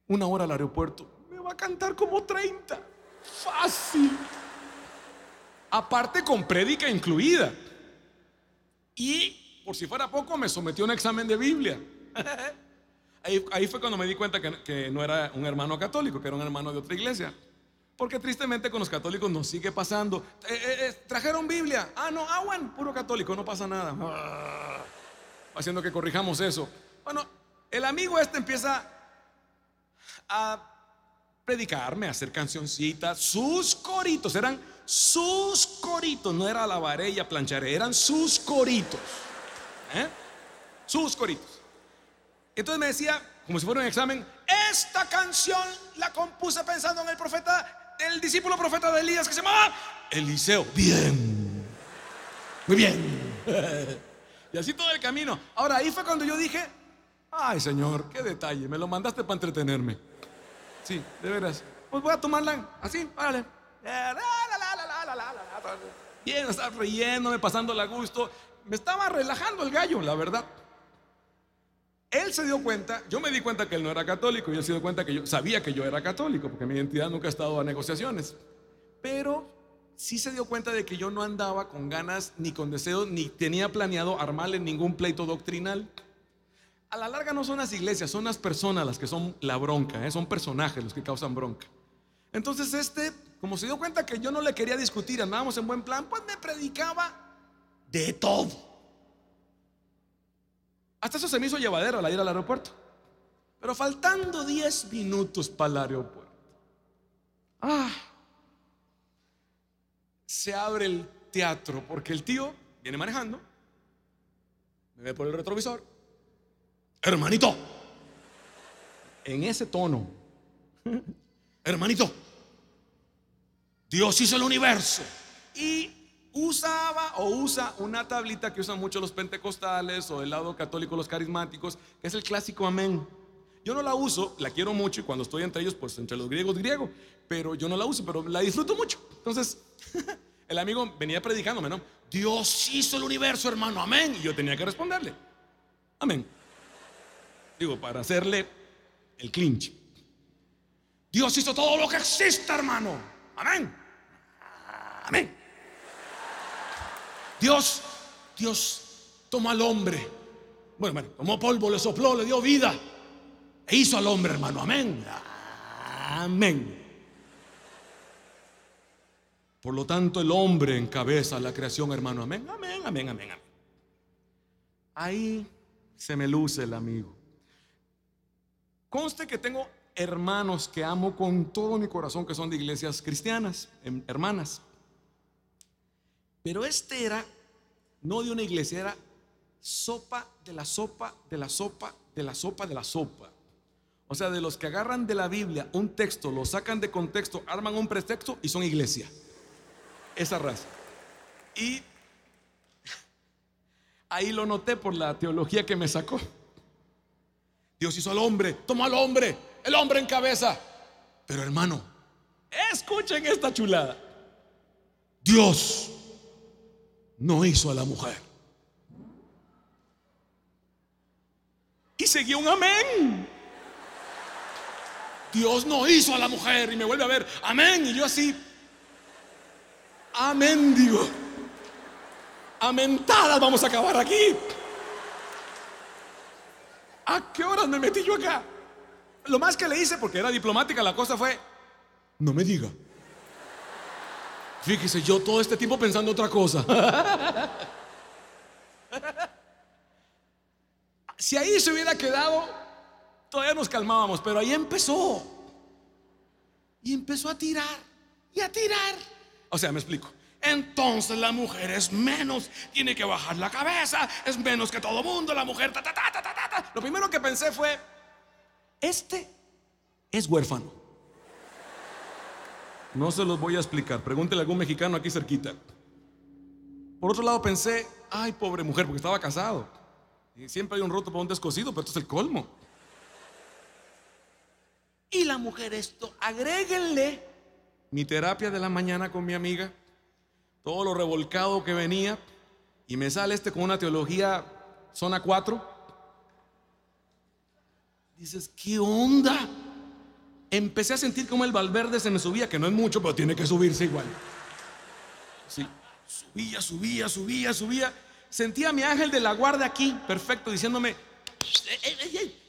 Una hora al aeropuerto. Me va a cantar como 30. Fácil. Aparte con prédica incluida. Y por si fuera poco, me sometió a un examen de Biblia. Ahí, fue cuando me di cuenta que, no era un hermano católico, que era un hermano de otra iglesia. Porque tristemente con los católicos nos sigue pasando. Eh, eh, eh, trajeron Biblia. Ah, no, ah, bueno, puro católico, no pasa nada. Ah, haciendo que corrijamos eso. Bueno, el amigo este empieza a predicarme, a hacer cancioncitas. Sus coritos, eran sus coritos. No era lavaré y plancharé, eran sus coritos. Sus coritos. Entonces me decía, como si fuera un examen, esta canción la compuse pensando en el profeta, el discípulo profeta de Elías que se llamaba Eliseo. Bien. Muy bien. y así todo el camino. Ahora ahí fue cuando yo dije, ay Señor, qué detalle, me lo mandaste para entretenerme. Sí, de veras. Pues voy a tomarla así, vale. Bien, estaba riéndome, pasándola a gusto. Me estaba relajando el gallo, la verdad. Él se dio cuenta, yo me di cuenta que él no era católico y él se dio cuenta que yo sabía que yo era católico, porque mi identidad nunca ha estado a negociaciones. Pero sí se dio cuenta de que yo no andaba con ganas ni con deseos, ni tenía planeado armarle ningún pleito doctrinal. A la larga no son las iglesias, son las personas las que son la bronca, ¿eh? son personajes los que causan bronca. Entonces este, como se dio cuenta que yo no le quería discutir, andábamos en buen plan, pues me predicaba de todo. Hasta eso se me hizo llevadero al ir al aeropuerto. Pero faltando 10 minutos para el aeropuerto. Ah, se abre el teatro porque el tío viene manejando, me ve por el retrovisor. Hermanito, en ese tono, hermanito, Dios hizo el universo y usaba o usa una tablita que usan mucho los pentecostales o el lado católico los carismáticos, que es el clásico amén. Yo no la uso, la quiero mucho y cuando estoy entre ellos, pues entre los griegos griego, pero yo no la uso, pero la disfruto mucho. Entonces, el amigo venía predicándome, ¿no? Dios hizo el universo, hermano, amén. Y yo tenía que responderle, amén. Digo, para hacerle el clinch. Dios hizo todo lo que existe, hermano, amén. Amén. Dios, Dios tomó al hombre. Bueno, bueno, tomó polvo, le sopló, le dio vida. E hizo al hombre, hermano. Amén. Amén. Por lo tanto, el hombre encabeza la creación, hermano. Amén, amén, amén, amén, amén. Ahí se me luce el amigo. Conste que tengo hermanos que amo con todo mi corazón que son de iglesias cristianas, em, hermanas. Pero este era no de una iglesia, era sopa de la sopa, de la sopa, de la sopa, de la sopa. O sea, de los que agarran de la Biblia un texto, lo sacan de contexto, arman un pretexto y son iglesia. Esa raza. Y ahí lo noté por la teología que me sacó. Dios hizo al hombre, tomó al hombre, el hombre en cabeza. Pero hermano, escuchen esta chulada. Dios no hizo a la mujer. Y seguía un amén. Dios no hizo a la mujer y me vuelve a ver, amén. Y yo así, amén, digo. Amentadas vamos a acabar aquí. ¿A qué horas me metí yo acá? Lo más que le hice, porque era diplomática la cosa, fue, no me diga. Fíjese, yo todo este tiempo pensando otra cosa. si ahí se hubiera quedado, todavía nos calmábamos, pero ahí empezó. Y empezó a tirar y a tirar. O sea, me explico. Entonces la mujer es menos, tiene que bajar la cabeza, es menos que todo mundo, la mujer. Lo primero que pensé fue, este es huérfano. No se los voy a explicar. Pregúntele a algún mexicano aquí cerquita. Por otro lado pensé, ay, pobre mujer, porque estaba casado. Y siempre hay un roto para un descosido, pero esto es el colmo. Y la mujer esto, agréguenle mi terapia de la mañana con mi amiga, todo lo revolcado que venía, y me sale este con una teología zona 4. Dices, ¿qué onda? Empecé a sentir como el Valverde se me subía, que no es mucho, pero tiene que subirse igual. Sí, subía, subía, subía, subía. Sentía a mi ángel de la guardia aquí, perfecto, diciéndome, "Ey, ey, ey,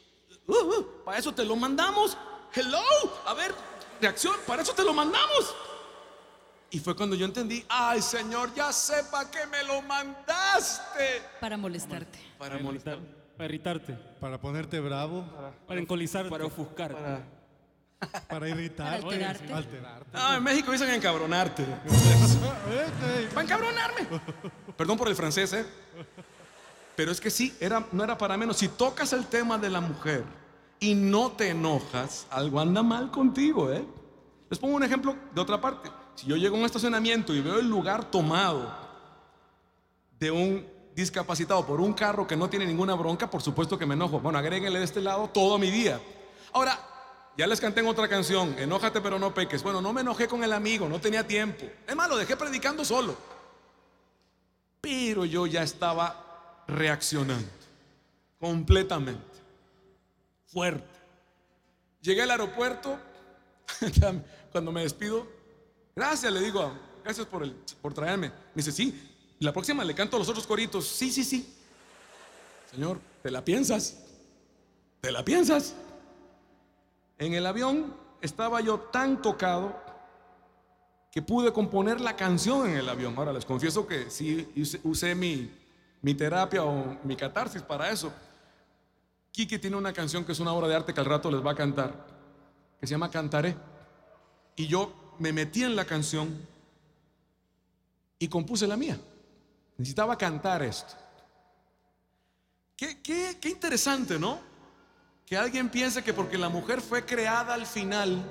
uh, uh, para eso te lo mandamos. Hello, a ver, reacción, para eso te lo mandamos. Y fue cuando yo entendí, ay Señor, ya sepa que me lo mandaste.
Para molestarte.
Para molestar.
Para irritarte.
Para ponerte bravo.
Para encolizarte.
Para ofuscar.
Para irritar.
Para alterarte.
Alterarte.
Ah, en México dicen encabronarte. Para encabronarme. Perdón por el francés, ¿eh? Pero es que sí, era, no era para menos. Si tocas el tema de la mujer y no te enojas, algo anda mal contigo, ¿eh? Les pongo un ejemplo de otra parte. Si yo llego a un estacionamiento y veo el lugar tomado de un discapacitado por un carro que no tiene ninguna bronca, por supuesto que me enojo. Bueno, agréguenle de este lado todo mi día. Ahora, ya les canté en otra canción, enójate pero no peques. Bueno, no me enojé con el amigo, no tenía tiempo. Es más, lo dejé predicando solo. Pero yo ya estaba reaccionando completamente, fuerte. Llegué al aeropuerto, cuando me despido, gracias, le digo, gracias por, el, por traerme. Me dice, sí, la próxima le canto a los otros coritos. Sí, sí, sí. Señor, ¿te la piensas? ¿Te la piensas? En el avión estaba yo tan tocado que pude componer la canción en el avión. Ahora les confieso que sí usé, mi, mi terapia o mi catarsis para eso. Kiki tiene una canción que es una obra de arte que al rato les va a cantar, que se llama Cantaré. Y yo me metí en la canción y compuse la mía. Necesitaba cantar esto. Qué, qué, qué interesante, ¿no? Que alguien piense que porque la mujer fue creada al final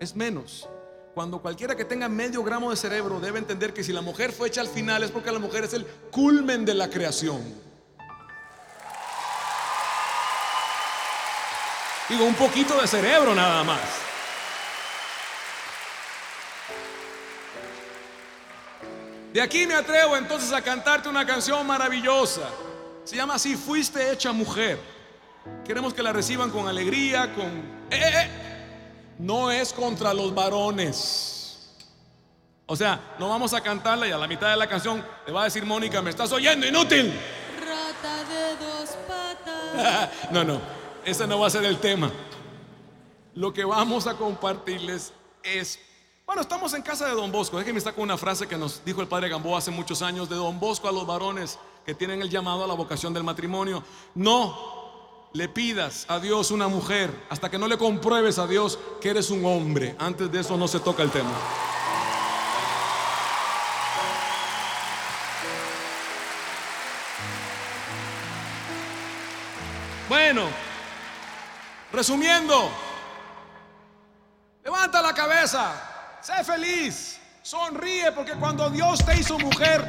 es menos. Cuando cualquiera que tenga medio gramo de cerebro debe entender que si la mujer fue hecha al final es porque la mujer es el culmen de la creación. Digo, un poquito de cerebro nada más. De aquí me atrevo entonces a cantarte una canción maravillosa. Se llama así, Fuiste hecha mujer. Queremos que la reciban con alegría, con... ¡Eh, eh, eh! No es contra los varones. O sea, no vamos a cantarla y a la mitad de la canción le va a decir Mónica, me estás oyendo, inútil.
Rata de dos patas.
no, no, ese no va a ser el tema. Lo que vamos a compartirles es, bueno, estamos en casa de Don Bosco. Déjenme estar con una frase que nos dijo el padre Gamboa hace muchos años de Don Bosco a los varones que tienen el llamado a la vocación del matrimonio. No le pidas a Dios una mujer hasta que no le compruebes a Dios que eres un hombre. Antes de eso no se toca el tema. Bueno, resumiendo, levanta la cabeza, sé feliz, sonríe porque cuando Dios te hizo mujer,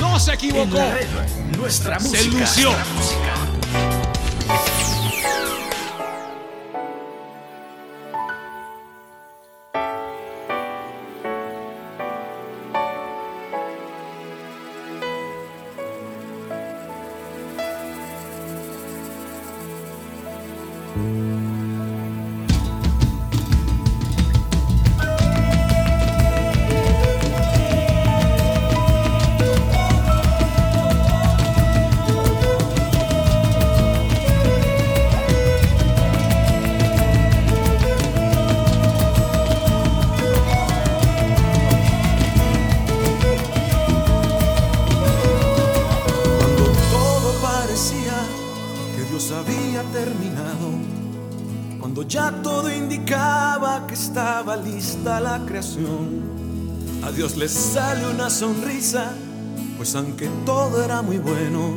no se equivocó.
Red, nuestra
se
música.
lució.
Nuestra música.
A Dios le sale una sonrisa, pues aunque todo era muy bueno,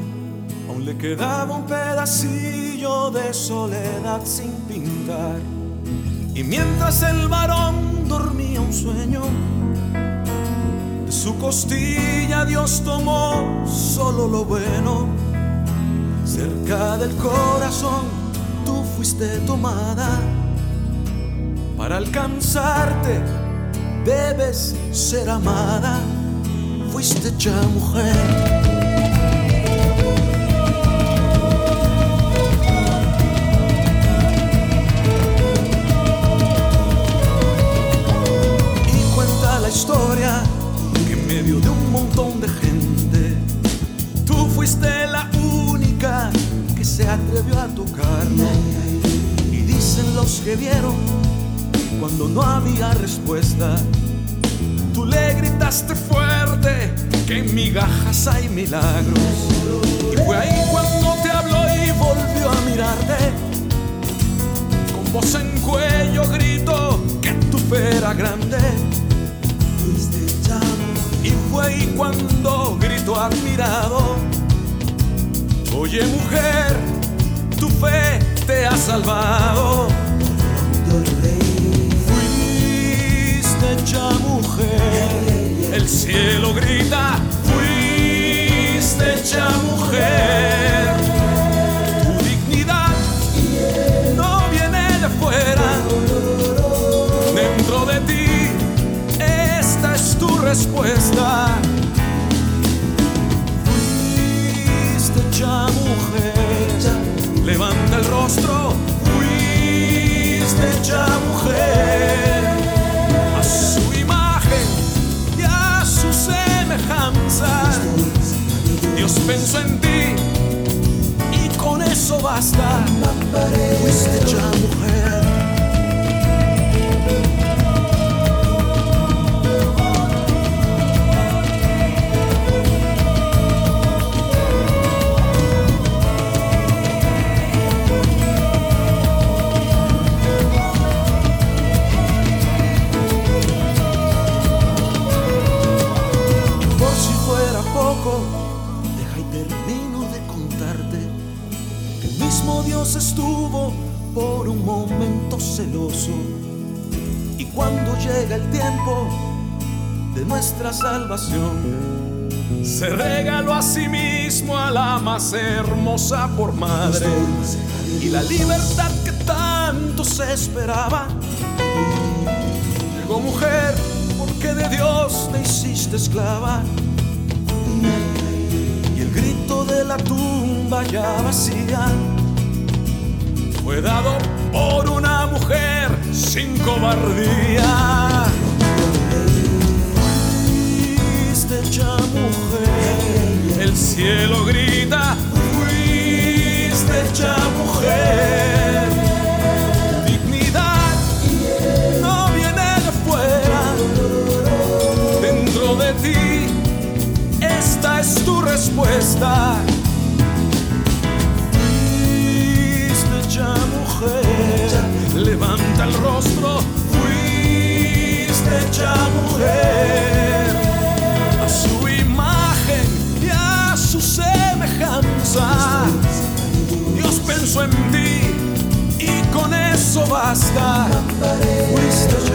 aún le quedaba un pedacillo de soledad sin pintar. Y mientras el varón dormía un sueño, de su costilla Dios tomó solo lo bueno. Cerca del corazón tú fuiste tomada. Para alcanzarte debes ser amada. Fuiste ya mujer. Y cuenta la historia que en medio de un montón de gente, tú fuiste la única que se atrevió a tocarlo. Y dicen los que vieron cuando no había respuesta, tú le gritaste fuerte que en migajas hay milagros. Y fue ahí cuando te habló y volvió a mirarte. Con voz en cuello gritó que tu fe era grande. Y fue ahí cuando gritó admirado. Oye mujer, tu fe te ha salvado. Ya mujer, el cielo grita. Fuiste ya mujer. Tu dignidad no viene de fuera, dentro de ti. Esta es tu respuesta. Fuiste ya mujer, levanta el rostro. Fuiste ya mujer, semejanza. Dios pensó en ti y con eso basta. Fuiste ya mujer. Estuvo por un momento celoso. Y cuando llega el tiempo de nuestra salvación, se regaló a sí mismo a la más hermosa por madre. Y la libertad que tanto se esperaba, llegó mujer porque de Dios te hiciste esclava. Y el grito de la tumba ya vacía fue dado por una mujer sin cobardía. Fuiste ya mujer, el cielo grita. Fuiste ya mujer. Dignidad no viene de fuera, dentro de ti. Esta es tu respuesta. Levanta el rostro. Fuiste ya mujer, a su imagen y a su semejanza. Dios pensó en ti y con eso basta. Fuiste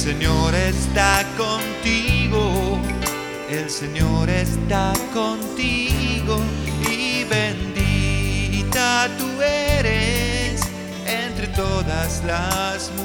Señor está contigo, el Señor está contigo y bendita tú eres entre todas las mujeres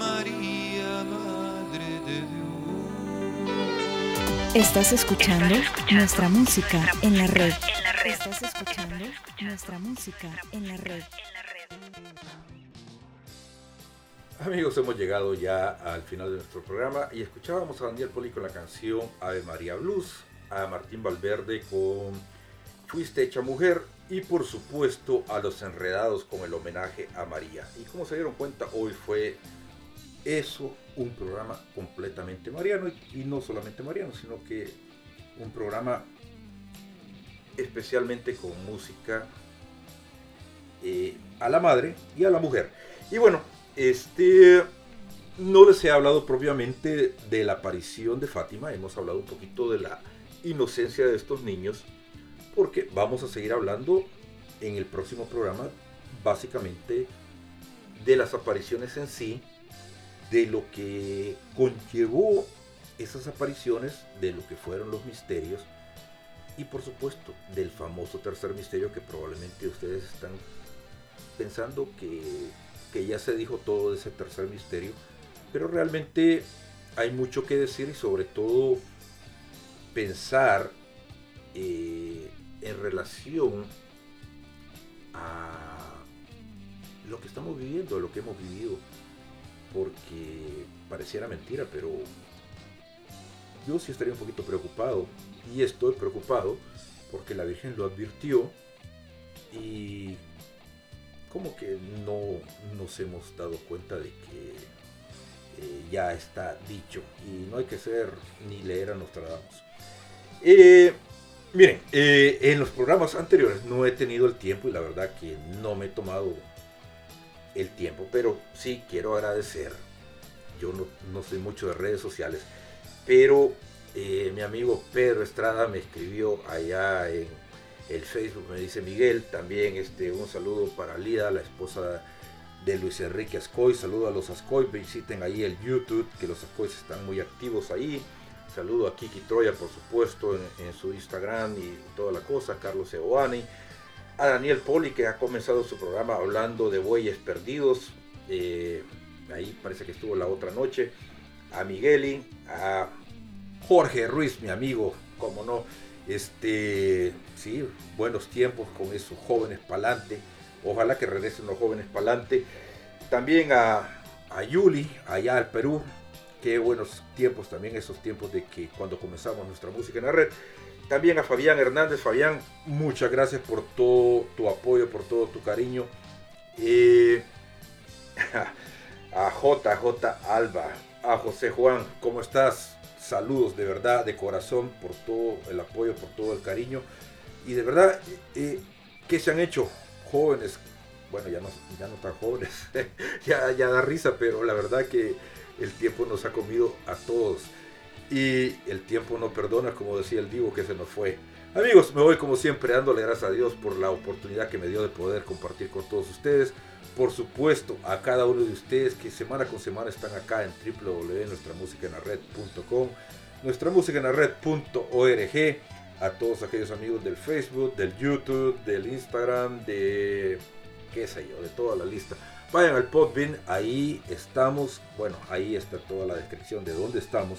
María, Madre de Dios.
Estás escuchando nuestra música en la red. Estás escuchando nuestra música en la red.
Amigos, hemos llegado ya al final de nuestro programa y escuchábamos a Daniel Poli con la canción Ave María Blues, a Martín Valverde con Fuiste hecha mujer y por supuesto a los enredados con el homenaje a María. Y como se dieron cuenta, hoy fue eso, un programa completamente mariano y, no solamente mariano, sino que un programa especialmente con música eh, a la madre y a la mujer. Y bueno, este no les he hablado propiamente de la aparición de Fátima, hemos hablado un poquito de la inocencia de estos niños, porque vamos a seguir hablando en el próximo programa básicamente de las apariciones en sí, de lo que conllevó esas apariciones, de lo que fueron los misterios y por supuesto del famoso tercer misterio que probablemente ustedes están pensando que, que ya se dijo todo de ese tercer misterio, pero realmente hay mucho que decir y sobre todo pensar eh, en relación a lo que estamos viviendo, de lo que hemos vivido, porque pareciera mentira, pero yo sí estaría un poquito preocupado, y estoy preocupado, porque la Virgen lo advirtió, y como que no nos hemos dado cuenta de que eh, ya está dicho, y no hay que ser ni leer a Nostradamus. Eh, miren, eh, en los programas anteriores no he tenido el tiempo y la verdad que no me he tomado el tiempo, pero sí quiero agradecer. Yo no, no soy mucho de redes sociales, pero eh, mi amigo Pedro Estrada me escribió allá en el Facebook, me dice Miguel, también este, un saludo para Lida, la esposa de Luis Enrique Ascoy, saludo a los Ascoy, visiten ahí el YouTube, que los Ascoy están muy activos ahí. Saludo a Kiki Troya, por supuesto, en, en su Instagram y toda la cosa, Carlos Eoani, a Daniel Poli, que ha comenzado su programa hablando de bueyes perdidos, eh, ahí parece que estuvo la otra noche, a Migueli, a Jorge Ruiz, mi amigo, como no, este, sí, buenos tiempos con esos jóvenes pa'lante, ojalá que regresen los jóvenes pa'lante, también a, a Yuli, allá al Perú, qué buenos tiempos también esos tiempos de que cuando comenzamos nuestra música en la red. También a Fabián Hernández. Fabián, muchas gracias por todo tu apoyo, por todo tu cariño. Eh, a JJ Alba, a José Juan, ¿cómo estás? Saludos de verdad, de corazón, por todo el apoyo, por todo el cariño. Y de verdad, eh, ¿qué se han hecho jóvenes? Bueno, ya no, ya no tan jóvenes, ya, ya da risa, pero la verdad que el tiempo nos ha comido a todos. Y el tiempo no perdona, como decía el Divo que se nos fue. Amigos, me voy como siempre dándole gracias a Dios por la oportunidad que me dio de poder compartir con todos ustedes. Por supuesto, a cada uno de ustedes que semana con semana están acá en www.nuestramusicaenlared.com, nuestramusicaenlared.org, a todos aquellos amigos del Facebook, del YouTube, del Instagram, de qué sé yo, de toda la lista. Vayan al Podbean, ahí estamos, bueno, ahí está toda la descripción de dónde estamos.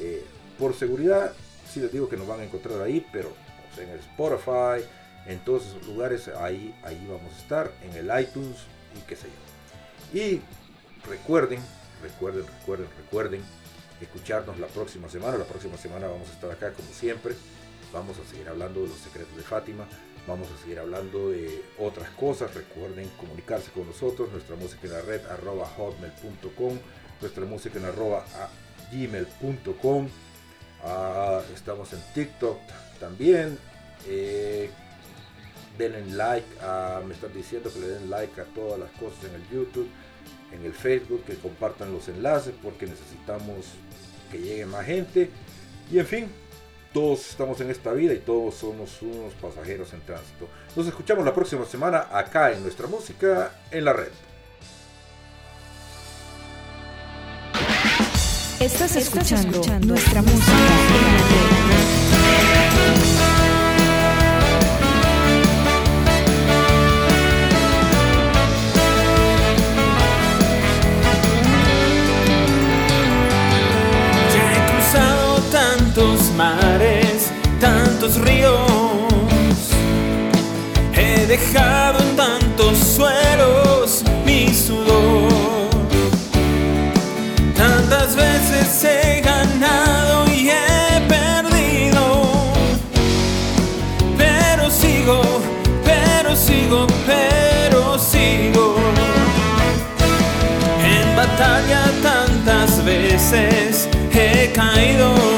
Eh, por seguridad, sí les digo que nos van a encontrar ahí, pero en el Spotify, en todos esos lugares, ahí, ahí vamos a estar, en el iTunes y qué sé yo. Y recuerden, recuerden, recuerden, recuerden, escucharnos la próxima semana. La próxima semana vamos a estar acá como siempre. Vamos a seguir hablando de los secretos de Fátima. Vamos a seguir hablando de otras cosas. Recuerden comunicarse con nosotros. Nuestra música en la red arroba hotmail.com. Nuestra música en arroba gmail.com. Ah, estamos en TikTok también. Eh, denle like. a- me están diciendo que le den like a todas las cosas en el YouTube, en el Facebook, que compartan los enlaces porque necesitamos que llegue más gente. Y en fin, todos estamos en esta vida y todos somos unos pasajeros en tránsito. Nos escuchamos la próxima semana acá en nuestra música en la red.
Estás escuchando, nuestra música en la red.
Ya he cruzado tantos mares, tantos ríos. He dejado veces he caído.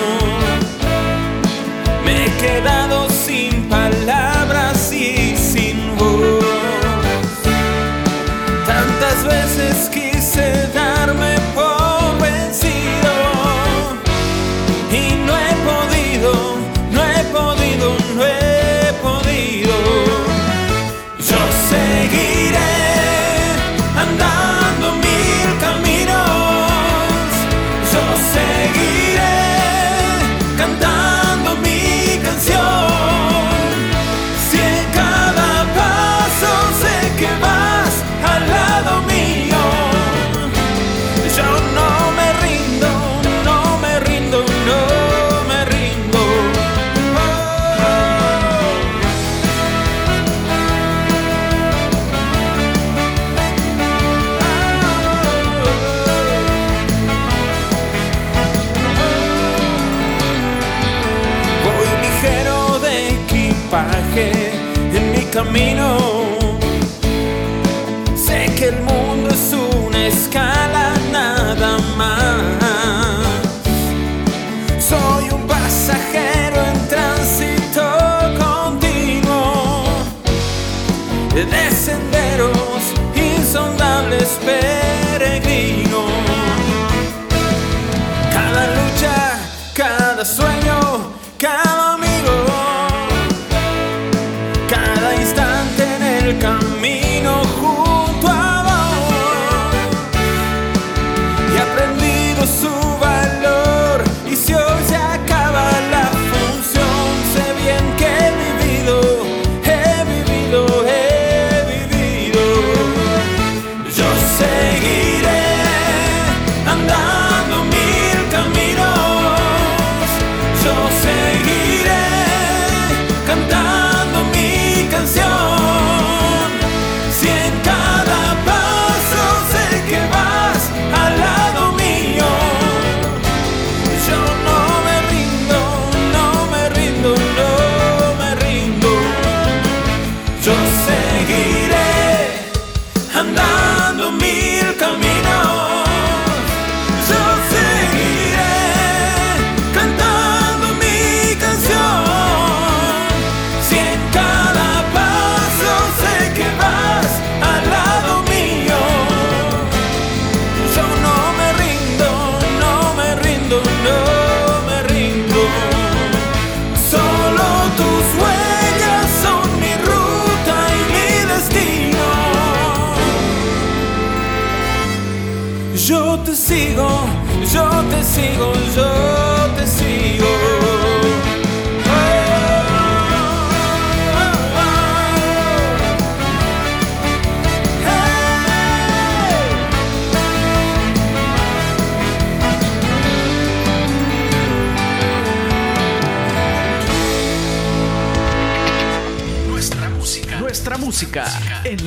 camino.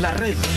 La red.